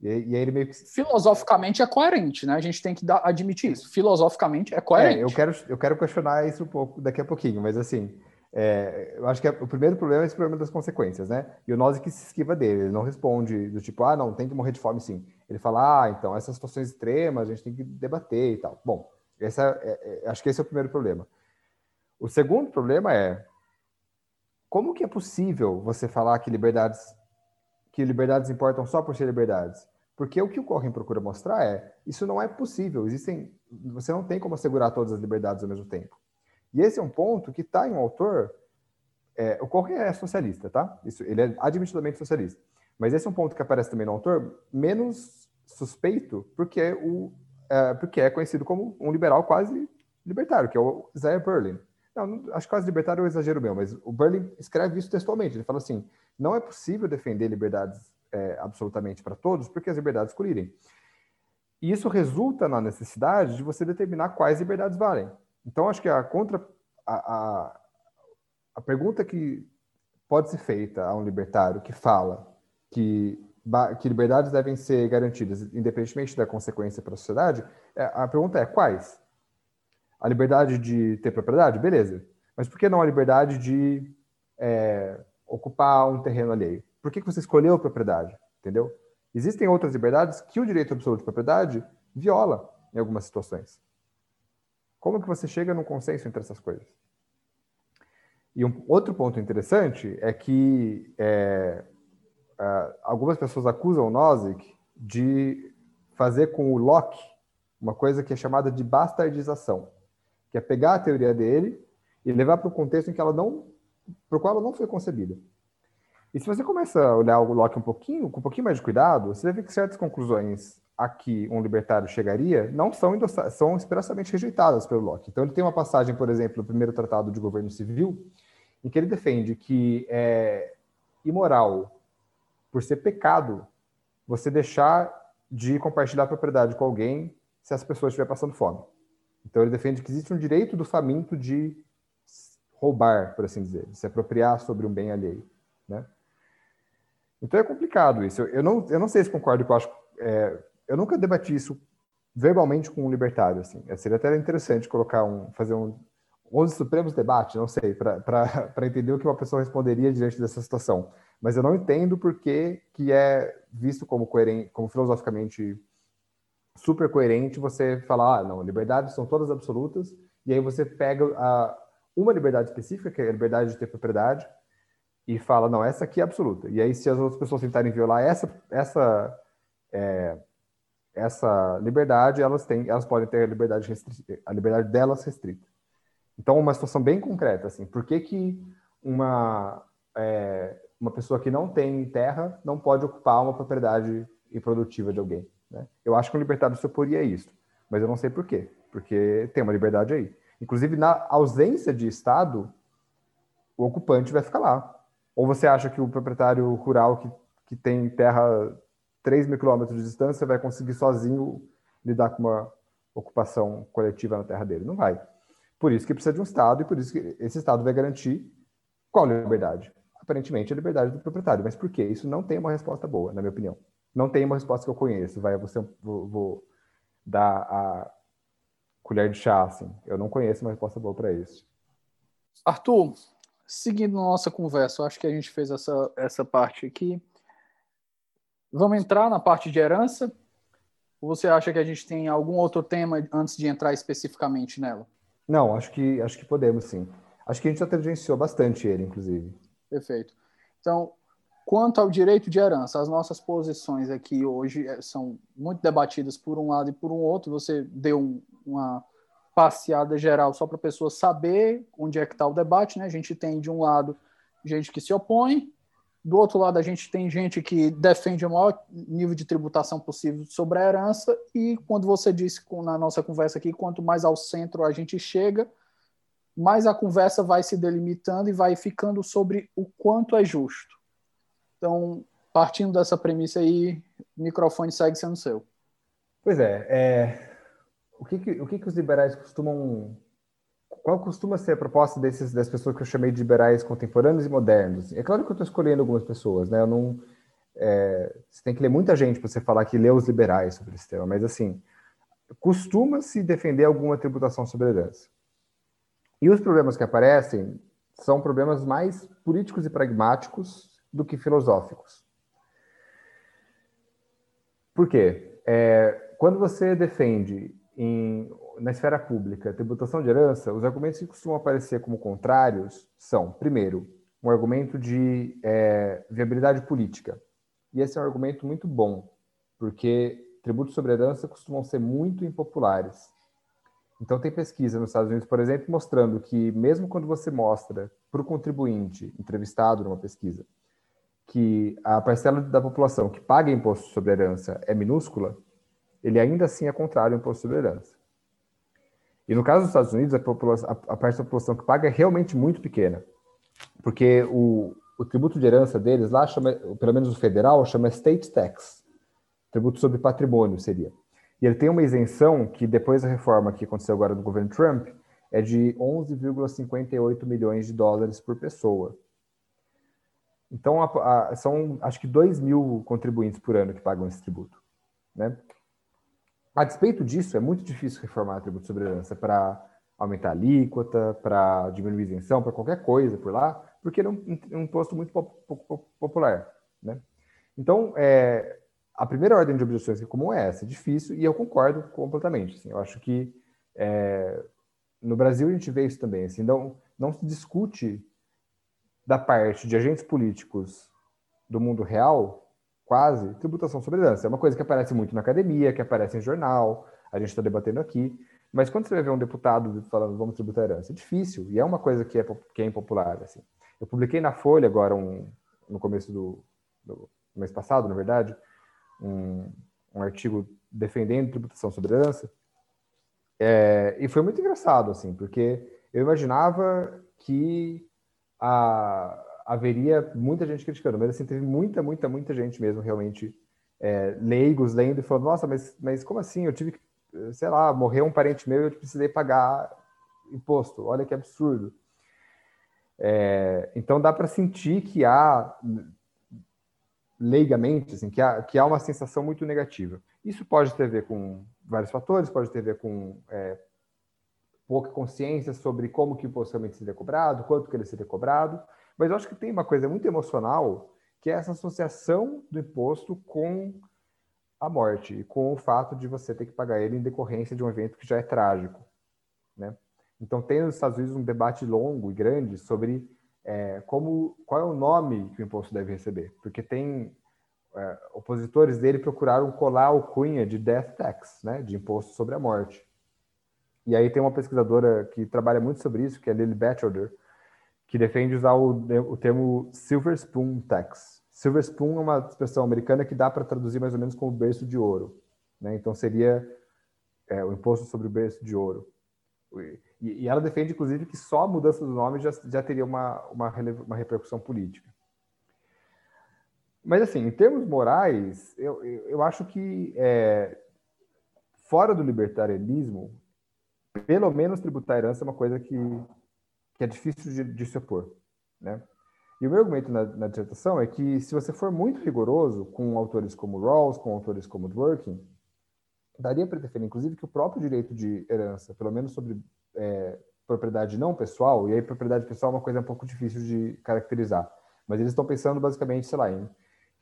E, e, aí ele meio que...
Filosoficamente é coerente, né? A gente tem que dar, admitir isso. Filosoficamente é coerente.
É, eu, quero, eu quero questionar isso um pouco daqui a pouquinho, mas assim, é, eu acho que é, o primeiro problema é esse problema das consequências, né? E o Nozick se esquiva dele, ele não responde do tipo, ah, não, tem que morrer de fome sim. Ele fala, ah, então, essas situações extremas a gente tem que debater e tal. Bom, essa, é, é, acho que esse é o primeiro problema. O segundo problema é, como que é possível você falar que liberdades, que liberdades importam só por ser liberdades? Porque o que o Corren procura mostrar é, isso não é possível, existem, você não tem como assegurar todas as liberdades ao mesmo tempo. E esse é um ponto que está em um autor. É, o Correa é socialista, tá? Isso, ele é admitidamente socialista. Mas esse é um ponto que aparece também no autor, menos suspeito, porque, é o, é, porque é conhecido como um liberal quase libertário, que é o Isaiah Berlin. Não, acho que quase libertário é um exagero meu, mas o Berlin escreve isso textualmente. Ele fala assim: não é possível defender liberdades é, absolutamente para todos, porque as liberdades colidem. E isso resulta na necessidade de você determinar quais liberdades valem. Então, acho que a contra a, a, a pergunta que pode ser feita a um libertário que fala que, que liberdades devem ser garantidas, independentemente da consequência para a sociedade, é, a pergunta é quais? A liberdade de ter propriedade? Beleza. Mas por que não a liberdade de é, ocupar um terreno alheio? Por que, que você escolheu a propriedade? Entendeu? Existem outras liberdades que o direito absoluto de propriedade viola em algumas situações. Como que você chega num consenso entre essas coisas? E um outro ponto interessante é que é, algumas pessoas acusam o Nozick de fazer com o Locke uma coisa que é chamada de bastardização, que é pegar a teoria dele e levar para o contexto em que ela não, para o qual ela não foi concebida. E se você começa a olhar o Locke um pouquinho, com um pouquinho mais de cuidado, você vai ver que certas conclusões a que um libertário chegaria não são, são expressamente rejeitadas pelo Locke. Então, ele tem uma passagem, por exemplo, no primeiro tratado de governo civil, em que ele defende que é imoral, por ser pecado, você deixar de compartilhar propriedade com alguém se as pessoas estiverem passando fome. Então ele defende que existe um direito do faminto de roubar, por assim dizer, de se apropriar sobre um bem alheio, né? Então é complicado isso. Eu, não, eu não sei se concordo eu acho. É, eu nunca debati isso verbalmente com um libertário, assim. Seria até interessante colocar um, fazer um, 11 Supremos debate, não sei, para entender o que uma pessoa responderia diante dessa situação. Mas eu não entendo por que, que é visto como coerente, como filosoficamente super coerente você falar, ah, não, liberdades são todas absolutas, e aí você pega a, uma liberdade específica, que é a liberdade de ter propriedade, e fala, não, essa aqui é absoluta. E aí, se as outras pessoas tentarem violar essa, essa, é, essa liberdade, elas, têm, elas podem ter a liberdade, a liberdade delas restrita. Então, uma situação bem concreta, assim, por que, que uma, é, uma pessoa que não tem terra não pode ocupar uma propriedade improdutiva de alguém? Né? Eu acho que o libertário se oporia a isso, mas eu não sei por quê, porque tem uma liberdade aí. Inclusive, na ausência de Estado, o ocupante vai ficar lá. Ou você acha que o proprietário rural que, que tem terra 3 mil quilômetros de distância vai conseguir sozinho lidar com uma ocupação coletiva na terra dele? Não vai. Por isso que precisa de um Estado e por isso que esse Estado vai garantir qual liberdade? Aparentemente a liberdade do proprietário. Mas por quê? Isso não tem uma resposta boa, na minha opinião. Não tem uma resposta que eu conheço. Vai, você, vou, vou dar a colher de chá, assim. Eu não conheço uma resposta boa para isso.
Arthur, seguindo nossa conversa, eu acho que a gente fez essa, essa parte aqui. Vamos entrar na parte de herança? Ou você acha que a gente tem algum outro tema antes de entrar especificamente nela?
Não, acho que, acho que podemos sim. Acho que a gente já tangenciou bastante ele, inclusive.
Perfeito. Então, quanto ao direito de herança, as nossas posições aqui hoje eh, são muito debatidas por um lado e por um outro. Você deu um, uma passeada geral só para a pessoa saber onde é que está o debate. Né? A gente tem, de um lado, gente que se opõe, do outro lado, a gente tem gente que defende o maior nível de tributação possível sobre a herança, e quando você disse na nossa conversa aqui, quanto mais ao centro a gente chega, mais a conversa vai se delimitando e vai ficando sobre o quanto é justo. Então, partindo dessa premissa aí, o microfone segue sendo seu.
Pois é, é... o, que, que, o que, que os liberais costumam qual costuma ser a proposta desses, das pessoas que eu chamei de liberais contemporâneos e modernos? É claro que eu estou escolhendo algumas pessoas, né? Eu não, é, você tem que ler muita gente para você falar que lê os liberais sobre esse tema, mas assim, costuma-se defender alguma tributação sobre herança. E os problemas que aparecem são problemas mais políticos e pragmáticos do que filosóficos. Por quê? É, quando você defende em na esfera pública, tributação de herança, os argumentos que costumam aparecer como contrários são, primeiro, um argumento de é, viabilidade política. E esse é um argumento muito bom, porque tributos sobre herança costumam ser muito impopulares. Então, tem pesquisa nos Estados Unidos, por exemplo, mostrando que, mesmo quando você mostra para o contribuinte entrevistado numa pesquisa que a parcela da população que paga imposto sobre herança é minúscula, ele ainda assim é contrário ao imposto sobre herança. E no caso dos Estados Unidos, a, a, parte da população que paga é realmente muito pequena, porque o, o tributo de herança deles lá, chama, pelo menos o federal, chama State Tax, tributo sobre patrimônio seria. E ele tem uma isenção que depois da reforma que aconteceu agora no governo Trump, é de 11,58 milhões de dólares por pessoa. Então, a, a, são acho que 2 mil contribuintes por ano que pagam esse tributo. Né? A despeito disso, é muito difícil reformar o tributo sobre herança para aumentar a alíquota, para diminuir a isenção, para qualquer coisa por lá, porque ele é um, um imposto muito popular. Né? Então, é, a primeira ordem de objeções que é comum é essa, é difícil, e eu concordo completamente. Assim, eu acho que é, no Brasil a gente vê isso também. Assim, não, não se discute da parte de agentes políticos do mundo real, quase, tributação sobre herança. É uma coisa que aparece muito na academia, que aparece em jornal, a gente está debatendo aqui. Mas quando você vai ver um deputado falando vamos tributar herança, é difícil, e é uma coisa que é, que é impopular. Assim. Eu publiquei na Folha agora, um, no começo do, do mês passado, na verdade, um, um artigo defendendo tributação sobre herança, é, e foi muito engraçado, assim, porque eu imaginava que a, haveria muita gente criticando, mas assim, teve muita, muita, muita gente mesmo realmente é, leigos lendo e falando, nossa, mas, mas como assim? Eu tive que, sei lá, morreu um parente meu e eu precisei pagar imposto. Olha que absurdo. É, então dá para sentir que há leigamente, assim, que há, que há uma sensação muito negativa. Isso pode ter a ver com vários fatores, pode ter a ver com é, pouca consciência sobre como que o imposto realmente seria cobrado, quanto que ele seria cobrado, mas eu acho que tem uma coisa muito emocional, que é essa associação do imposto com a morte, e com o fato de você ter que pagar ele em decorrência de um evento que já é trágico, né? Então tem nos Estados Unidos um debate longo e grande sobre é, como qual é o nome que o imposto deve receber, porque tem é, opositores dele procuraram colar o cunha de death tax, né, de imposto sobre a morte. E aí tem uma pesquisadora que trabalha muito sobre isso, que é Lily Batchelder, que defende usar o, o termo silver spoon tax. Silver spoon é uma expressão americana que dá para traduzir mais ou menos como berço de ouro. Né? Então seria é, o imposto sobre o berço de ouro. E, e, ela defende, inclusive, que só a mudança do nome já, já teria uma, uma, uma repercussão política. Mas, assim, em termos morais, eu, eu, eu acho que é, fora do libertarianismo, pelo menos tributar a herança é uma coisa que, que é difícil de, de se opor, né? E o meu argumento na, na, dissertação é que se você for muito rigoroso com autores como Rawls, com autores como Dworkin, daria para defender, inclusive, que o próprio direito de herança, pelo menos sobre é, propriedade não pessoal, e aí propriedade pessoal é uma coisa um pouco difícil de caracterizar, mas eles estão pensando basicamente, sei lá, em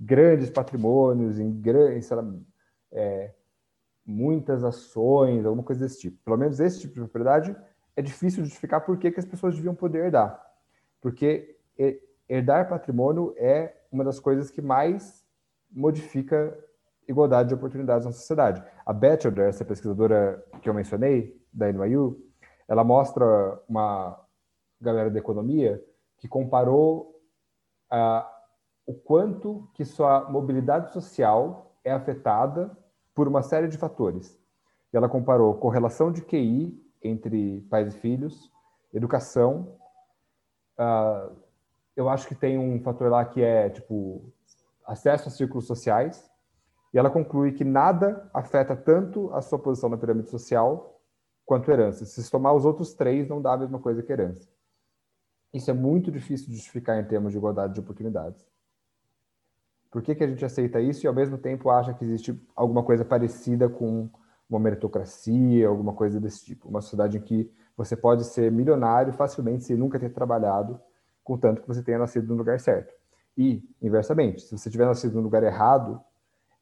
grandes patrimônios, em grandes, sei lá, é, muitas ações, alguma coisa desse tipo. Pelo menos esse tipo de propriedade é difícil justificar por que, que as pessoas deviam poder herdar. Porque herdar patrimônio é uma das coisas que mais modifica igualdade de oportunidades na sociedade. A Batchelder, essa pesquisadora que eu mencionei, da NYU, ela mostra uma galera da economia que comparou uh, o quanto que sua mobilidade social é afetada por uma série de fatores. E ela comparou correlação de QI entre pais e filhos, educação. Uh, eu acho que tem um fator lá que é tipo acesso a círculos sociais. E ela conclui que nada afeta tanto a sua posição na pirâmide social quanto herança. Se tomar os outros três, não dá a mesma coisa que herança. Isso é muito difícil de justificar em termos de igualdade de oportunidades. Por que, que a gente aceita isso e, ao mesmo tempo, acha que existe alguma coisa parecida com uma meritocracia, alguma coisa desse tipo? Uma sociedade em que você pode ser milionário facilmente sem nunca ter trabalhado, contanto que você tenha nascido no lugar certo. E, inversamente, se você tiver nascido no lugar errado,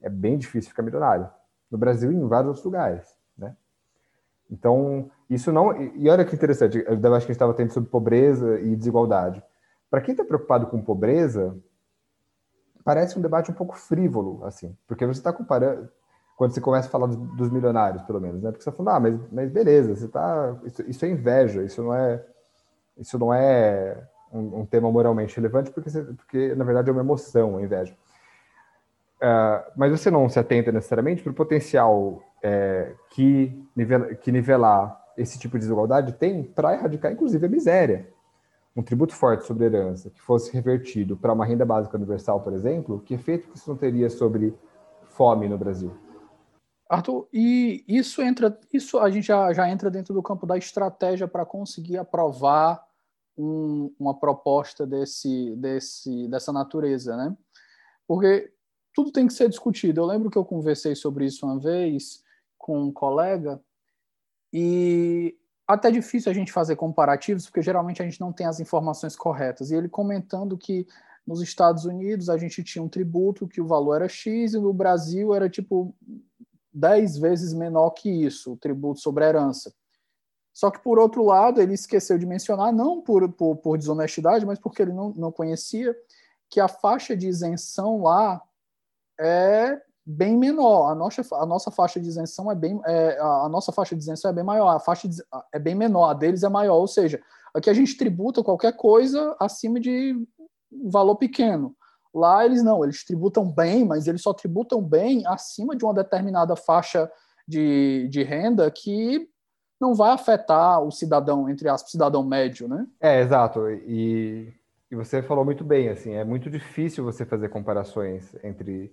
é bem difícil ficar milionário. No Brasil e em vários outros lugares, né? Então, isso não... E olha que interessante, eu acho que a gente estava tendo sobre pobreza e desigualdade. Para quem está preocupado com pobreza, parece um debate um pouco frívolo, assim, porque você está comparando, quando você começa a falar dos, dos, milionários, pelo menos, né? Porque você fala, ah, mas, mas beleza, você tá, isso, isso, é inveja, isso não é, isso não é, um, um tema moralmente relevante, porque, porque na verdade é uma emoção, a inveja. Uh, mas você não se atenta necessariamente para o potencial é, que, nivela, que nivelar esse tipo de desigualdade tem para erradicar, inclusive, a miséria. Um tributo forte sobre herança que fosse revertido para uma renda básica universal, por exemplo, que efeito que isso não teria sobre fome no Brasil?
Arthur, e isso entra, isso a gente já, já entra dentro do campo da estratégia para conseguir aprovar um, uma proposta desse, desse, dessa natureza, né? Porque tudo tem que ser discutido. Eu lembro que eu conversei sobre isso uma vez com um colega e até difícil a gente fazer comparativos, porque geralmente a gente não tem as informações corretas. E ele comentando que nos Estados Unidos a gente tinha um tributo que o valor era X e no Brasil era tipo 10 vezes menor que isso, o tributo sobre a herança. Só que, por outro lado, ele esqueceu de mencionar, não por, por, por desonestidade, mas porque ele não, não conhecia, que a faixa de isenção lá é bem menor. A nossa, a nossa faixa de isenção é bem é, a nossa faixa de isenção é bem maior, a faixa de, é bem menor, a deles é maior, ou seja, aqui a gente tributa qualquer coisa acima de valor pequeno. Lá eles não, eles tributam bem, mas eles só tributam bem acima de uma determinada faixa de, de renda que não vai afetar o cidadão, entre aspas, cidadão médio, né?
É, exato. E, e você falou muito bem, assim, é muito difícil você fazer comparações entre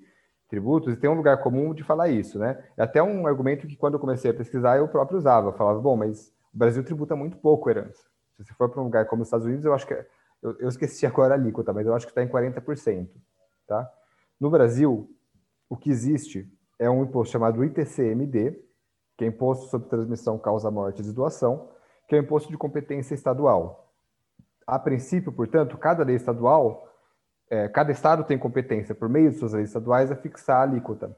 tributos, e tem um lugar comum de falar isso, né? É até um argumento que quando eu comecei a pesquisar eu próprio usava, falava, bom, mas o Brasil tributa muito pouco herança. Se você for para um lugar como os Estados Unidos, eu acho que, eu, eu esqueci agora a alíquota, mas eu acho que está em 40%, tá? No Brasil, o que existe é um imposto chamado ITCMD, que é Imposto sobre Transmissão, Causa Mortes e Doação, que é o imposto de competência estadual. A princípio, portanto, cada lei estadual é, cada estado tem competência, por meio de suas leis estaduais, a fixar a alíquota.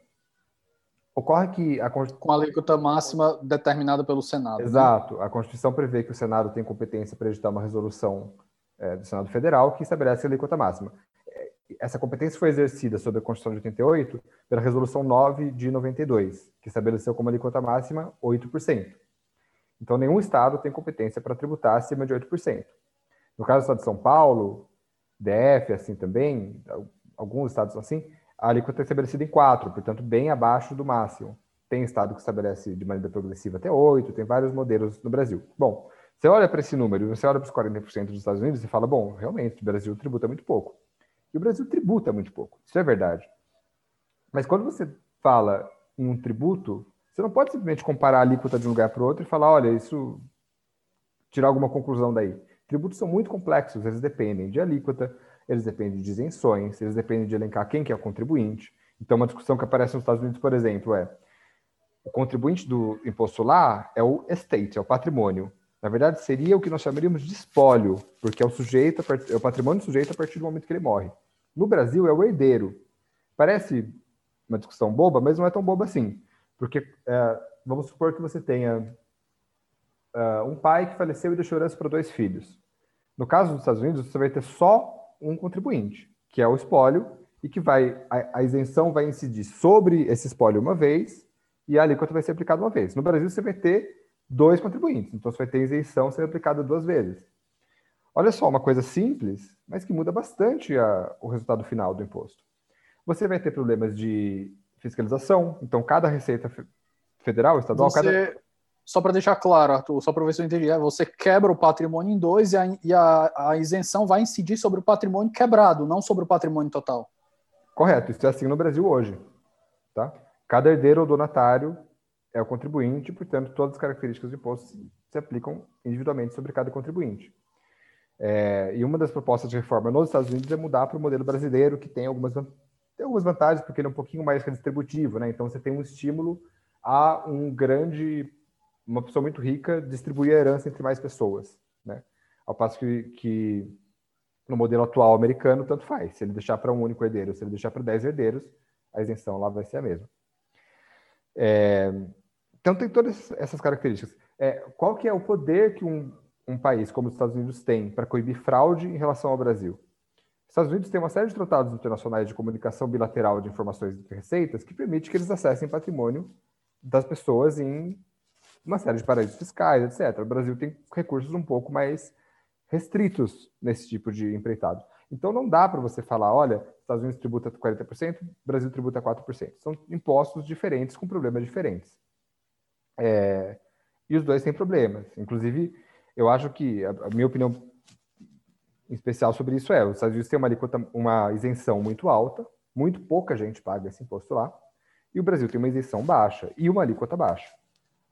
Ocorre que a
Com a alíquota máxima determinada pelo Senado.
Né? Exato. Né? A Constituição prevê que o Senado tem competência para editar uma resolução é, do Senado Federal que estabelece a alíquota máxima. É, essa competência foi exercida sob a Constituição de 88 pela Resolução 9 de 92, que estabeleceu como alíquota máxima 8%. Então, nenhum estado tem competência para tributar acima de 8%. No caso do estado de São Paulo, DF, assim também, alguns estados assim, a alíquota é estabelecida em 4, portanto, bem abaixo do máximo. Tem estado que estabelece de maneira progressiva até 8, tem vários modelos no Brasil. Bom, você olha para esse número, você olha para os 40% dos Estados Unidos e fala, bom, realmente, o Brasil tributa muito pouco. E o Brasil tributa muito pouco, isso é verdade. Mas quando você fala em um tributo, você não pode simplesmente comparar a alíquota de um lugar para o outro e falar, olha, isso tirar alguma conclusão daí. Tributos são muito complexos, eles dependem de alíquota, eles dependem de isenções, eles dependem de elencar quem que é o contribuinte. Então, uma discussão que aparece nos Estados Unidos, por exemplo, é o contribuinte do imposto lá é o estate, é o patrimônio. Na verdade, seria o que nós chamaríamos de espólio, porque é o sujeito, é o patrimônio do sujeito a partir do momento que ele morre. No Brasil, é o herdeiro. Parece uma discussão boba, mas não é tão boba assim. Porque é, vamos supor que você tenha uh, um pai que faleceu e deixou herança para dois filhos. No caso dos Estados Unidos, você vai ter só um contribuinte, que é o espólio, e que vai a, a isenção vai incidir sobre esse espólio uma vez e a alíquota vai ser aplicada uma vez. No Brasil, você vai ter dois contribuintes, então você vai ter isenção sendo aplicada duas vezes. Olha só, uma coisa simples, mas que muda bastante a, o resultado final do imposto. Você vai ter problemas de fiscalização, então cada receita federal, estadual,
você,
cada
só para deixar claro, Arthur, só para ver se eu entendi, é, você quebra o patrimônio em dois e, a, e a, a, isenção vai incidir sobre o patrimônio quebrado, não sobre o patrimônio total.
Correto, isso é assim no Brasil hoje. Tá? Cada herdeiro ou donatário é o contribuinte, portanto, todas as características do imposto se aplicam individualmente sobre cada contribuinte. É, e uma das propostas de reforma nos Estados Unidos é mudar para o modelo brasileiro, que tem algumas, tem algumas vantagens, porque ele é um pouquinho mais redistributivo, né? então você tem um estímulo a um grande uma pessoa muito rica distribuir a herança entre mais pessoas, né? Ao passo que, que no modelo atual americano, tanto faz. Se ele deixar para um único herdeiro, se ele deixar para 10 herdeiros, a isenção lá vai ser a mesma. É, então, tem todas essas características. É, qual que é o poder que um, um país como os Estados Unidos tem para coibir fraude em relação ao Brasil? Os Estados Unidos têm uma série de tratados internacionais de comunicação bilateral de informações e receitas que permite que eles acessem patrimônio das pessoas em uma série de paraísos fiscais, etc. O Brasil tem recursos um pouco mais restritos nesse tipo de empreitado. Então não dá para você falar, olha, Estados Unidos tributa 40%, Brasil tributa 4%. São impostos diferentes com problemas diferentes. É, e os dois têm problemas. Inclusive, eu acho que a, a minha opinião especial sobre isso é, os Estados Unidos têm uma, alíquota, uma isenção muito alta, muito pouca gente paga esse imposto lá, e o Brasil tem uma isenção baixa e uma alíquota baixa.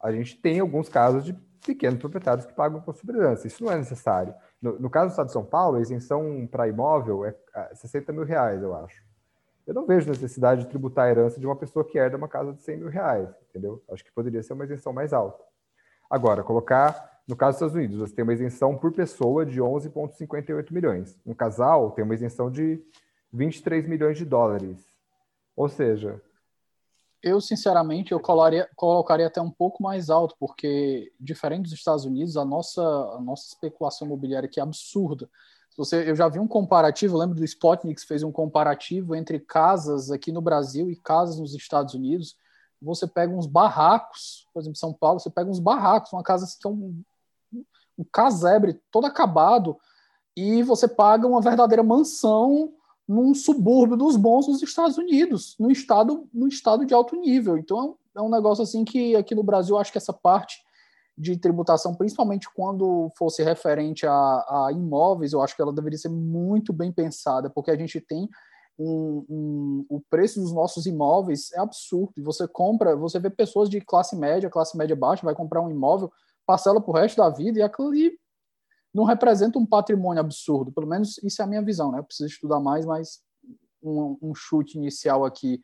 A gente tem alguns casos de pequenos proprietários que pagam sobre herança. Isso não é necessário. No, no, caso do Estado de São Paulo, a isenção para imóvel é 60 mil reais, eu acho. Eu não vejo necessidade de tributar a herança de uma pessoa que herda uma casa de 100 mil reais, entendeu? Acho que poderia ser uma isenção mais alta. Agora, colocar, no caso dos Estados Unidos, você tem uma isenção por pessoa de 11,58 milhões. Um casal tem uma isenção de 23 milhões de dólares. Ou seja,
eu, sinceramente, eu colocaria, colocaria até um pouco mais alto, porque, diferente dos Estados Unidos, a nossa, a nossa especulação imobiliária aqui é absurda. Você, eu já vi um comparativo, lembro do Spotnik fez um comparativo entre casas aqui no Brasil e casas nos Estados Unidos. Você pega uns barracos, por exemplo, em São Paulo, você pega uns barracos, uma casa que é um, um casebre todo acabado, e você paga uma verdadeira mansão num subúrbio dos bons dos Estados Unidos, no estado, no estado de alto nível. Então é um negócio assim que aqui no Brasil acho que essa parte de tributação, principalmente quando fosse referente a, a imóveis, eu acho que ela deveria ser muito bem pensada, porque a gente tem um, um, o preço dos nossos imóveis é absurdo. Você compra, você vê pessoas de classe média, classe média baixa, vai comprar um imóvel, parcela o resto da vida e aquilo ali não representa um patrimônio absurdo. Pelo menos isso é a minha visão, né? Eu preciso estudar mais, mas um, um chute inicial aqui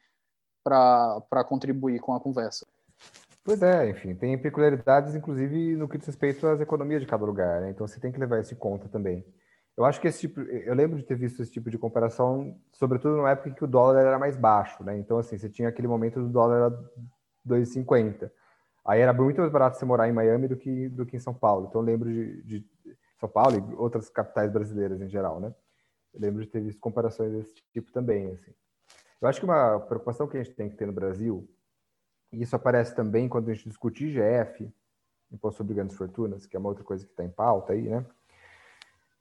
para contribuir com a conversa.
Pois é, enfim, tem peculiaridades, inclusive, no que diz respeito às economias de cada lugar, né? Então você tem que levar isso em conta também. Eu acho que esse tipo, eu lembro de ter visto esse tipo de comparação, sobretudo na época em que o dólar era mais baixo, né? Então, assim, você tinha aquele momento do dólar 2,50. Aí era muito mais barato você morar em Miami do que, do que em São Paulo. Então, eu lembro de, de são Paulo e outras capitais brasileiras em geral, né? Eu lembro de ter visto comparações desse tipo também, assim. Eu acho que uma preocupação que a gente tem que ter no Brasil, e isso aparece também quando a gente discute IGF, Imposto sobre Grandes Fortunas, que é uma outra coisa que está em pauta aí, né?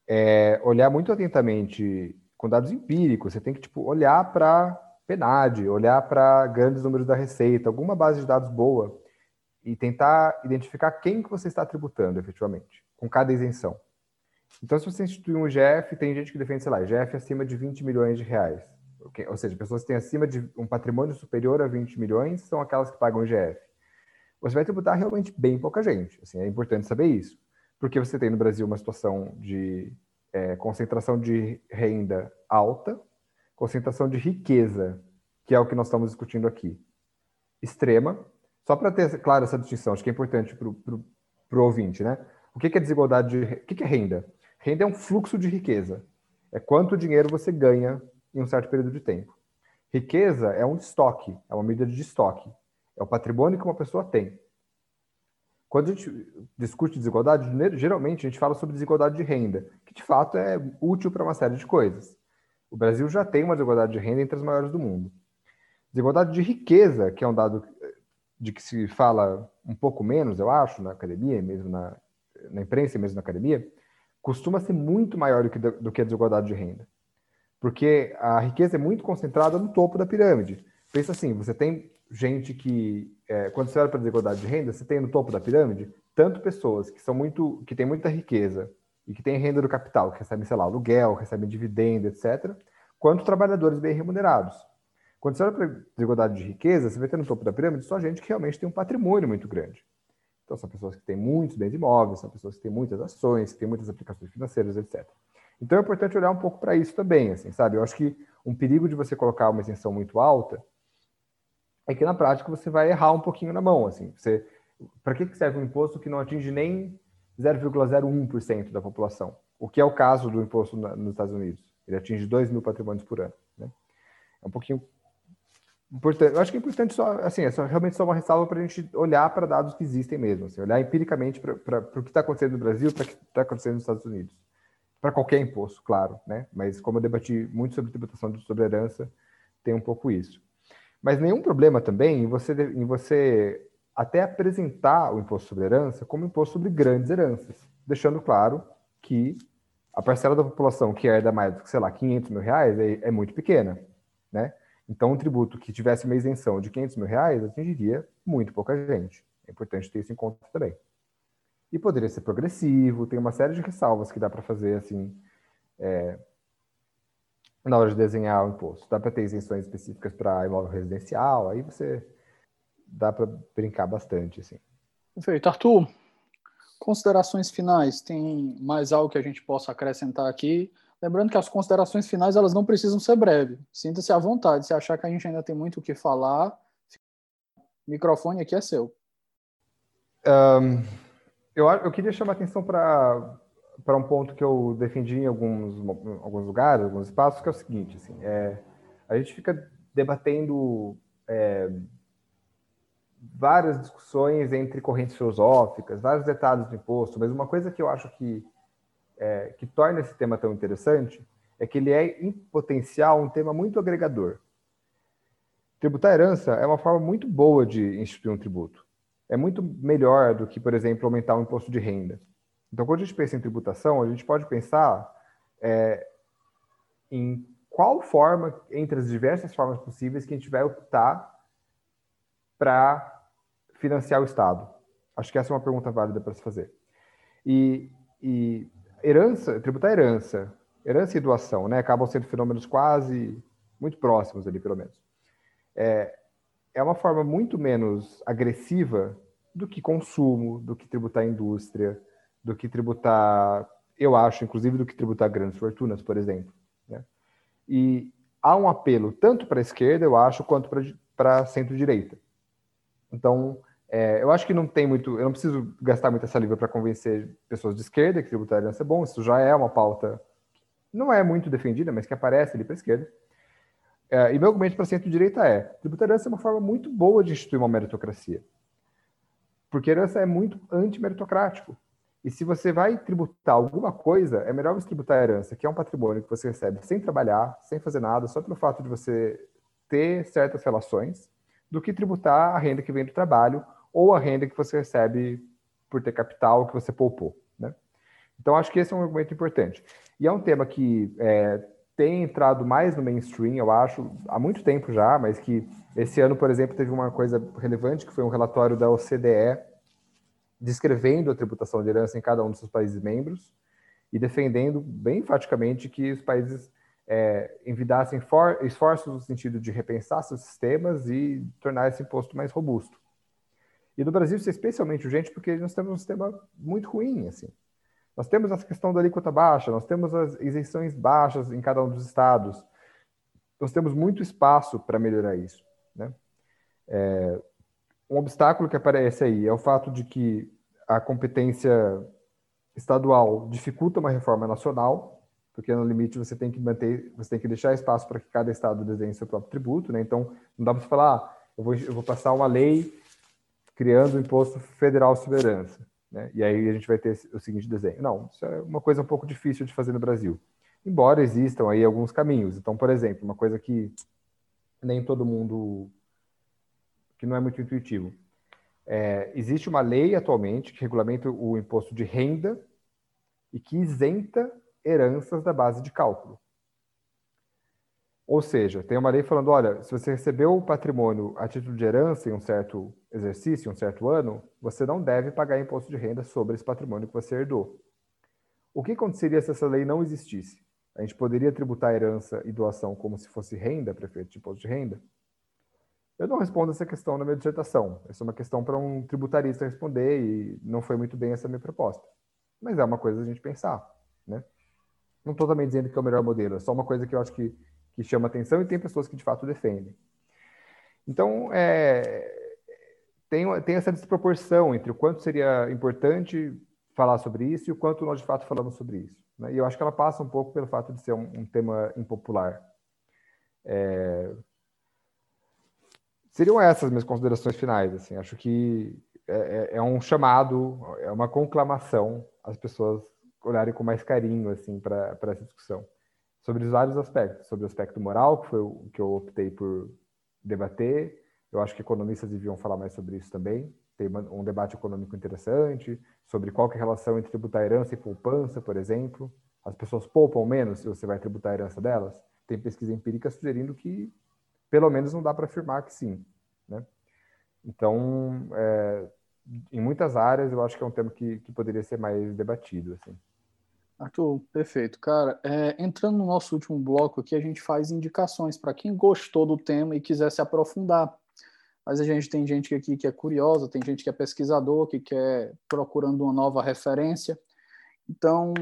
É olhar muito atentamente com dados empíricos. Você tem que tipo olhar para PNAD, olhar para grandes números da receita, alguma base de dados boa e tentar identificar quem que você está tributando efetivamente com cada isenção. Então, se você instituir um IGF, tem gente que defende, sei lá, IGF acima de 20 milhões de reais. Ou seja, pessoas que têm acima de um patrimônio superior a 20 milhões são aquelas que pagam IGF. Você vai tributar realmente bem pouca gente. Assim, é importante saber isso. Porque você tem no Brasil uma situação de é, concentração de renda alta, concentração de riqueza, que é o que nós estamos discutindo aqui, extrema. Só para ter, claro, essa distinção, acho que é importante para o ouvinte, né? O que é desigualdade de. O que é renda? Renda é um fluxo de riqueza. É quanto dinheiro você ganha em um certo período de tempo. Riqueza é um estoque, é uma medida de estoque. É o patrimônio que uma pessoa tem. Quando a gente discute desigualdade, geralmente a gente fala sobre desigualdade de renda, que de fato é útil para uma série de coisas. O Brasil já tem uma desigualdade de renda entre as maiores do mundo. Desigualdade de riqueza, que é um dado de que se fala um pouco menos, eu acho, na academia, mesmo na, na imprensa e mesmo na academia, costuma ser muito maior do que, do que a desigualdade de renda. Porque a riqueza é muito concentrada no topo da pirâmide. Pensa assim, você tem gente que, é, quando você olha para a desigualdade de renda, você tem no topo da pirâmide tanto pessoas que são muito, que têm muita riqueza e que têm renda do capital, que recebem, sei lá, aluguel, recebem dividendo, etc., quanto trabalhadores bem remunerados. Quando você olha para a desigualdade de riqueza, você vai ter no topo da pirâmide só gente que realmente tem um patrimônio muito grande. Então, são pessoas que têm muitos bens imóveis, são pessoas que têm muitas ações, que têm muitas aplicações financeiras, etc. Então, é importante olhar um pouco para isso também, assim, sabe? Eu acho que um perigo de você colocar uma isenção muito alta é que, na prática, você vai errar um pouquinho na mão, assim. Você, para que serve um imposto que não atinge nem 0,01% da população? O que é o caso do imposto nos Estados Unidos. Ele atinge 2 mil patrimônios por ano, né? É um pouquinho Importante, eu acho que é importante só, assim, é só, realmente só uma ressalva para a gente olhar para dados que existem mesmo, assim, olhar empiricamente para o que está acontecendo no Brasil, para o que está acontecendo nos Estados Unidos. Para qualquer imposto, claro, né? Mas como eu debati muito sobre tributação sobre herança, tem um pouco isso. Mas nenhum problema também em você, em você até apresentar o imposto sobre herança como imposto sobre grandes heranças, deixando claro que a parcela da população que herda mais sei lá, 500 mil reais é, é muito pequena, né? Então, um tributo que tivesse uma isenção de 500 mil reais atingiria muito pouca gente. É importante ter isso em conta também. E poderia ser progressivo, tem uma série de ressalvas que dá para fazer, assim, é, na hora de desenhar o imposto. Dá para ter isenções específicas para imóvel residencial, aí você dá para brincar bastante, assim.
Perfeito. Arthur, considerações finais. Tem mais algo que a gente possa acrescentar aqui? Lembrando que as considerações finais elas não precisam ser breves. Sinta-se à vontade. Se achar que a gente ainda tem muito o que falar, o microfone aqui é seu.
Um, eu, eu queria chamar atenção para para um ponto que eu defendi em alguns, alguns lugares, alguns espaços, que é o seguinte: assim, é, a gente fica debatendo é, várias discussões entre correntes filosóficas, vários detalhes do imposto, mas uma coisa que eu acho que, é, que torna esse tema tão interessante é que ele é, em potencial, um tema muito agregador. Tributar herança é uma forma muito boa de instituir um tributo. É muito melhor do que, por exemplo, aumentar o imposto de renda. Então, quando a gente pensa em tributação, a gente pode pensar é, em qual forma, entre as diversas formas possíveis, que a gente vai optar para financiar o Estado? Acho que essa é uma pergunta válida para se fazer. E, e herança, tributar herança, herança e doação, né, acabam sendo fenômenos quase muito próximos ali, pelo menos. É, é uma forma muito menos agressiva do que consumo, do que tributar indústria, do que tributar, eu acho, inclusive, do que tributar grandes fortunas, por exemplo. Né? E há um apelo tanto para a esquerda, eu acho, quanto para centro-direita. Então, é, eu acho que não tem muito, eu não preciso gastar muita saliva para convencer pessoas de esquerda que tributar a herança é bom, isso já é uma pauta não é muito defendida, mas que aparece ali para a esquerda. É, e meu argumento para centro-direita é: tributar a herança é uma forma muito boa de instituir uma meritocracia. Porque a herança é muito anti-meritocrático. E se você vai tributar alguma coisa, é melhor você tributar a herança, que é um patrimônio que você recebe sem trabalhar, sem fazer nada, só pelo fato de você ter certas relações, do que tributar a renda que vem do trabalho ou a renda que você recebe por ter capital que você poupou. Né? Então, acho que esse é um argumento importante. E é um tema que é, tem entrado mais no mainstream, eu acho, há muito tempo já, mas que esse ano, por exemplo, teve uma coisa relevante, que foi um relatório da OCDE descrevendo a tributação de herança em cada um dos seus países membros e defendendo bem enfaticamente que os países é, envidassem for, esforços no sentido de repensar seus sistemas e tornar esse imposto mais robusto. E no Brasil isso é especialmente urgente porque nós temos um sistema muito ruim, assim. Nós temos essa questão da alíquota baixa, nós temos as isenções baixas em cada um dos estados. Nós temos muito espaço para melhorar isso, né? É, um obstáculo que aparece aí é o fato de que a competência estadual dificulta uma reforma nacional, porque no limite você tem que manter, você tem que deixar espaço para que cada estado desenhe seu próprio tributo, né? Então, não dá para falar, ah, eu, vou, eu vou passar uma lei criando o imposto federal sobre herança, né? E aí a gente vai ter o seguinte desenho. Não, isso é uma coisa um pouco difícil de fazer no Brasil. Embora existam aí alguns caminhos. Então, por exemplo, uma coisa que nem todo mundo que não é muito intuitivo. É, existe uma lei atualmente que regulamenta o imposto de renda e que isenta heranças da base de cálculo. Ou seja, tem uma lei falando, olha, se você recebeu o patrimônio a título de herança em um certo exercício, em um certo ano, você não deve pagar imposto de renda sobre esse patrimônio que você herdou. O que aconteceria se essa lei não existisse? A gente poderia tributar herança e doação como se fosse renda, prefeito de imposto de renda? Eu não respondo essa questão na minha dissertação. Essa é uma questão para um tributarista responder e não foi muito bem essa minha proposta. Mas é uma coisa a gente pensar, né? Não estou também dizendo que é o melhor modelo, é só uma coisa que eu acho que, que chama atenção e tem pessoas que de fato defendem. Então, é, tem, tem essa desproporção entre o quanto seria importante falar sobre isso e o quanto nós de fato falamos sobre isso. Né? E eu acho que ela passa um pouco pelo fato de ser um, um tema impopular. É, seriam essas minhas considerações finais. Assim, acho que é, é, é um chamado, é uma conclamação às pessoas olharem com mais carinho assim para essa discussão sobre os vários aspectos, sobre o aspecto moral, que foi o que eu optei por debater. Eu acho que economistas deviam falar mais sobre isso também. Tem um debate econômico interessante sobre qual é a relação entre tributar herança e poupança, por exemplo. as pessoas poupam menos se você vai tributar a herança delas? Tem pesquisa empírica sugerindo que, pelo menos, não dá para afirmar que sim. Né? Então, é, em muitas áreas, eu acho que é um tema que, que poderia ser mais debatido. Assim.
Arthur, perfeito. Cara, é, entrando no nosso último bloco aqui, a gente faz indicações para quem gostou do tema e quiser se aprofundar. Mas a gente tem gente aqui que é curiosa, tem gente que é pesquisador, que quer procurando uma nova referência. Então,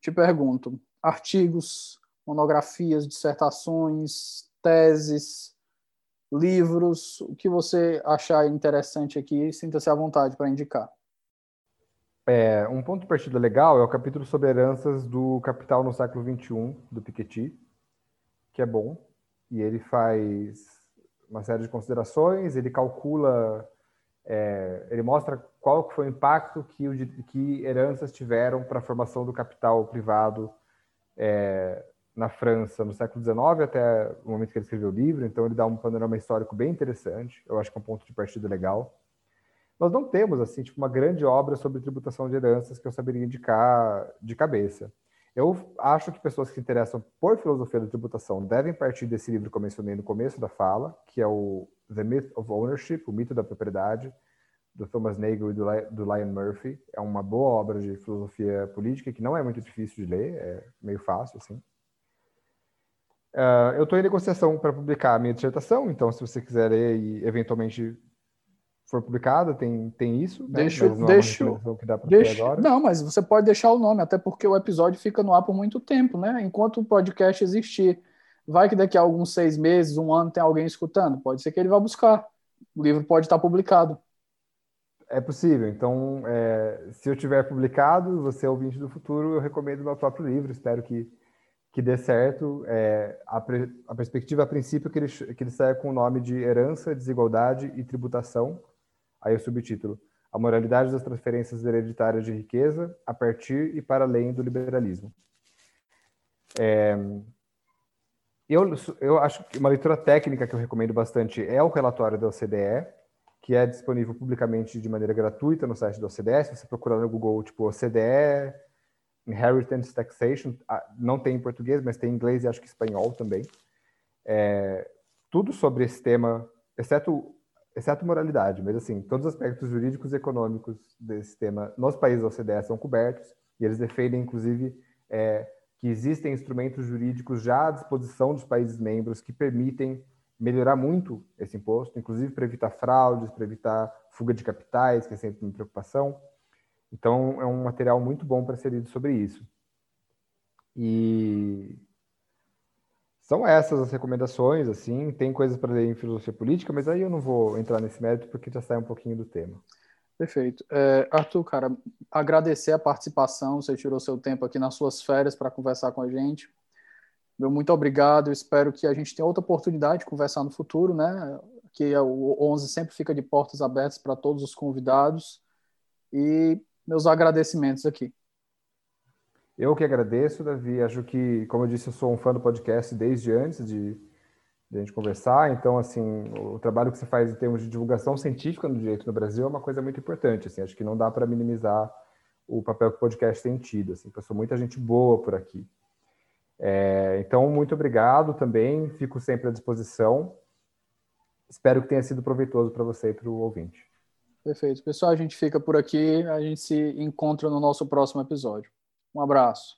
te pergunto, artigos, monografias, dissertações, teses, livros, o que você achar interessante aqui, sinta-se à vontade para indicar.
É, um ponto de partida legal é o capítulo sobre heranças do Capital no século XXI, do Piketty, que é bom, e ele faz uma série de considerações, ele calcula, é, ele mostra qual foi o impacto que, o, que heranças tiveram para a formação do capital privado é, na França no século XIX até o momento que ele escreveu o livro, então ele dá um panorama histórico bem interessante, eu acho que é um ponto de partida legal. Nós não temos, assim, tipo, uma grande obra sobre tributação de heranças que eu saberia indicar de cabeça. Eu acho que pessoas que se interessam por filosofia da tributação devem partir desse livro que eu mencionei no começo da fala, que é o The Myth of Ownership, o mito da propriedade, do Thomas Nagel e do, Lion Murphy. É uma boa obra de filosofia política que não é muito difícil de ler, é meio fácil, assim. Uh, eu estou em negociação para publicar a minha dissertação, então se você quiser ler e eventualmente for publicada, tem, tem isso.
Né? Deixa, não deixa, é deixa Não, mas você pode deixar o nome, até porque o episódio fica no ar por muito tempo, né? Enquanto o podcast existir. Vai que daqui a alguns seis meses, um ano, tem alguém escutando. Pode ser que ele vá buscar. O livro pode estar publicado.
É possível. Então, é, se eu tiver publicado, você é ouvinte do futuro, eu recomendo o meu próprio livro. Espero que que dê certo. É, a, pre, a, perspectiva, a princípio, que ele, que ele saia com o nome de Herança, Desigualdade e Tributação. Aí o subtítulo: A Moralidade das Transferências Hereditárias de Riqueza a partir e para além do liberalismo. É, eu, eu acho que uma leitura técnica que eu recomendo bastante é o relatório da OCDE, que é disponível publicamente de maneira gratuita no site da OCDE. Se você procurar no Google, tipo, OCDE Inheritance Taxation, não tem em português, mas tem em inglês e acho que espanhol também. É, tudo sobre esse tema, exceto, exceto moralidade, mas assim, todos os aspectos jurídicos e econômicos desse tema nos países da OCDE são cobertos, e eles defendem, inclusive, é, que existem instrumentos jurídicos já à disposição dos países membros que permitem melhorar muito esse imposto, inclusive para evitar fraudes, para evitar fuga de capitais, que é sempre uma preocupação. Então, é um material muito bom para ser lido sobre isso. E são essas as recomendações, assim, tem coisas para ler em filosofia política, mas aí eu não vou entrar nesse mérito porque já sai um pouquinho do tema.
Perfeito. É, Arthur, cara, agradecer a participação, você tirou seu tempo aqui nas suas férias para conversar com a gente. Meu muito obrigado, espero que a gente tenha outra oportunidade de conversar no futuro, né? Que o 11 sempre fica de portas abertas para todos os convidados. E meus agradecimentos aqui.
Eu que agradeço, Davi. Acho que, como eu disse, eu sou um fã do podcast desde antes de, de a gente conversar. Então, assim, o trabalho que você faz em termos de divulgação científica no direito no Brasil é uma coisa muito importante. Assim, acho que não dá para minimizar o papel que o podcast tem tido. Assim, passou muita gente boa por aqui. É, então, muito obrigado também. Fico sempre à disposição. Espero que tenha sido proveitoso para você e para o ouvinte.
Perfeito. Pessoal, a gente fica por aqui. A gente se encontra no nosso próximo episódio. Um abraço.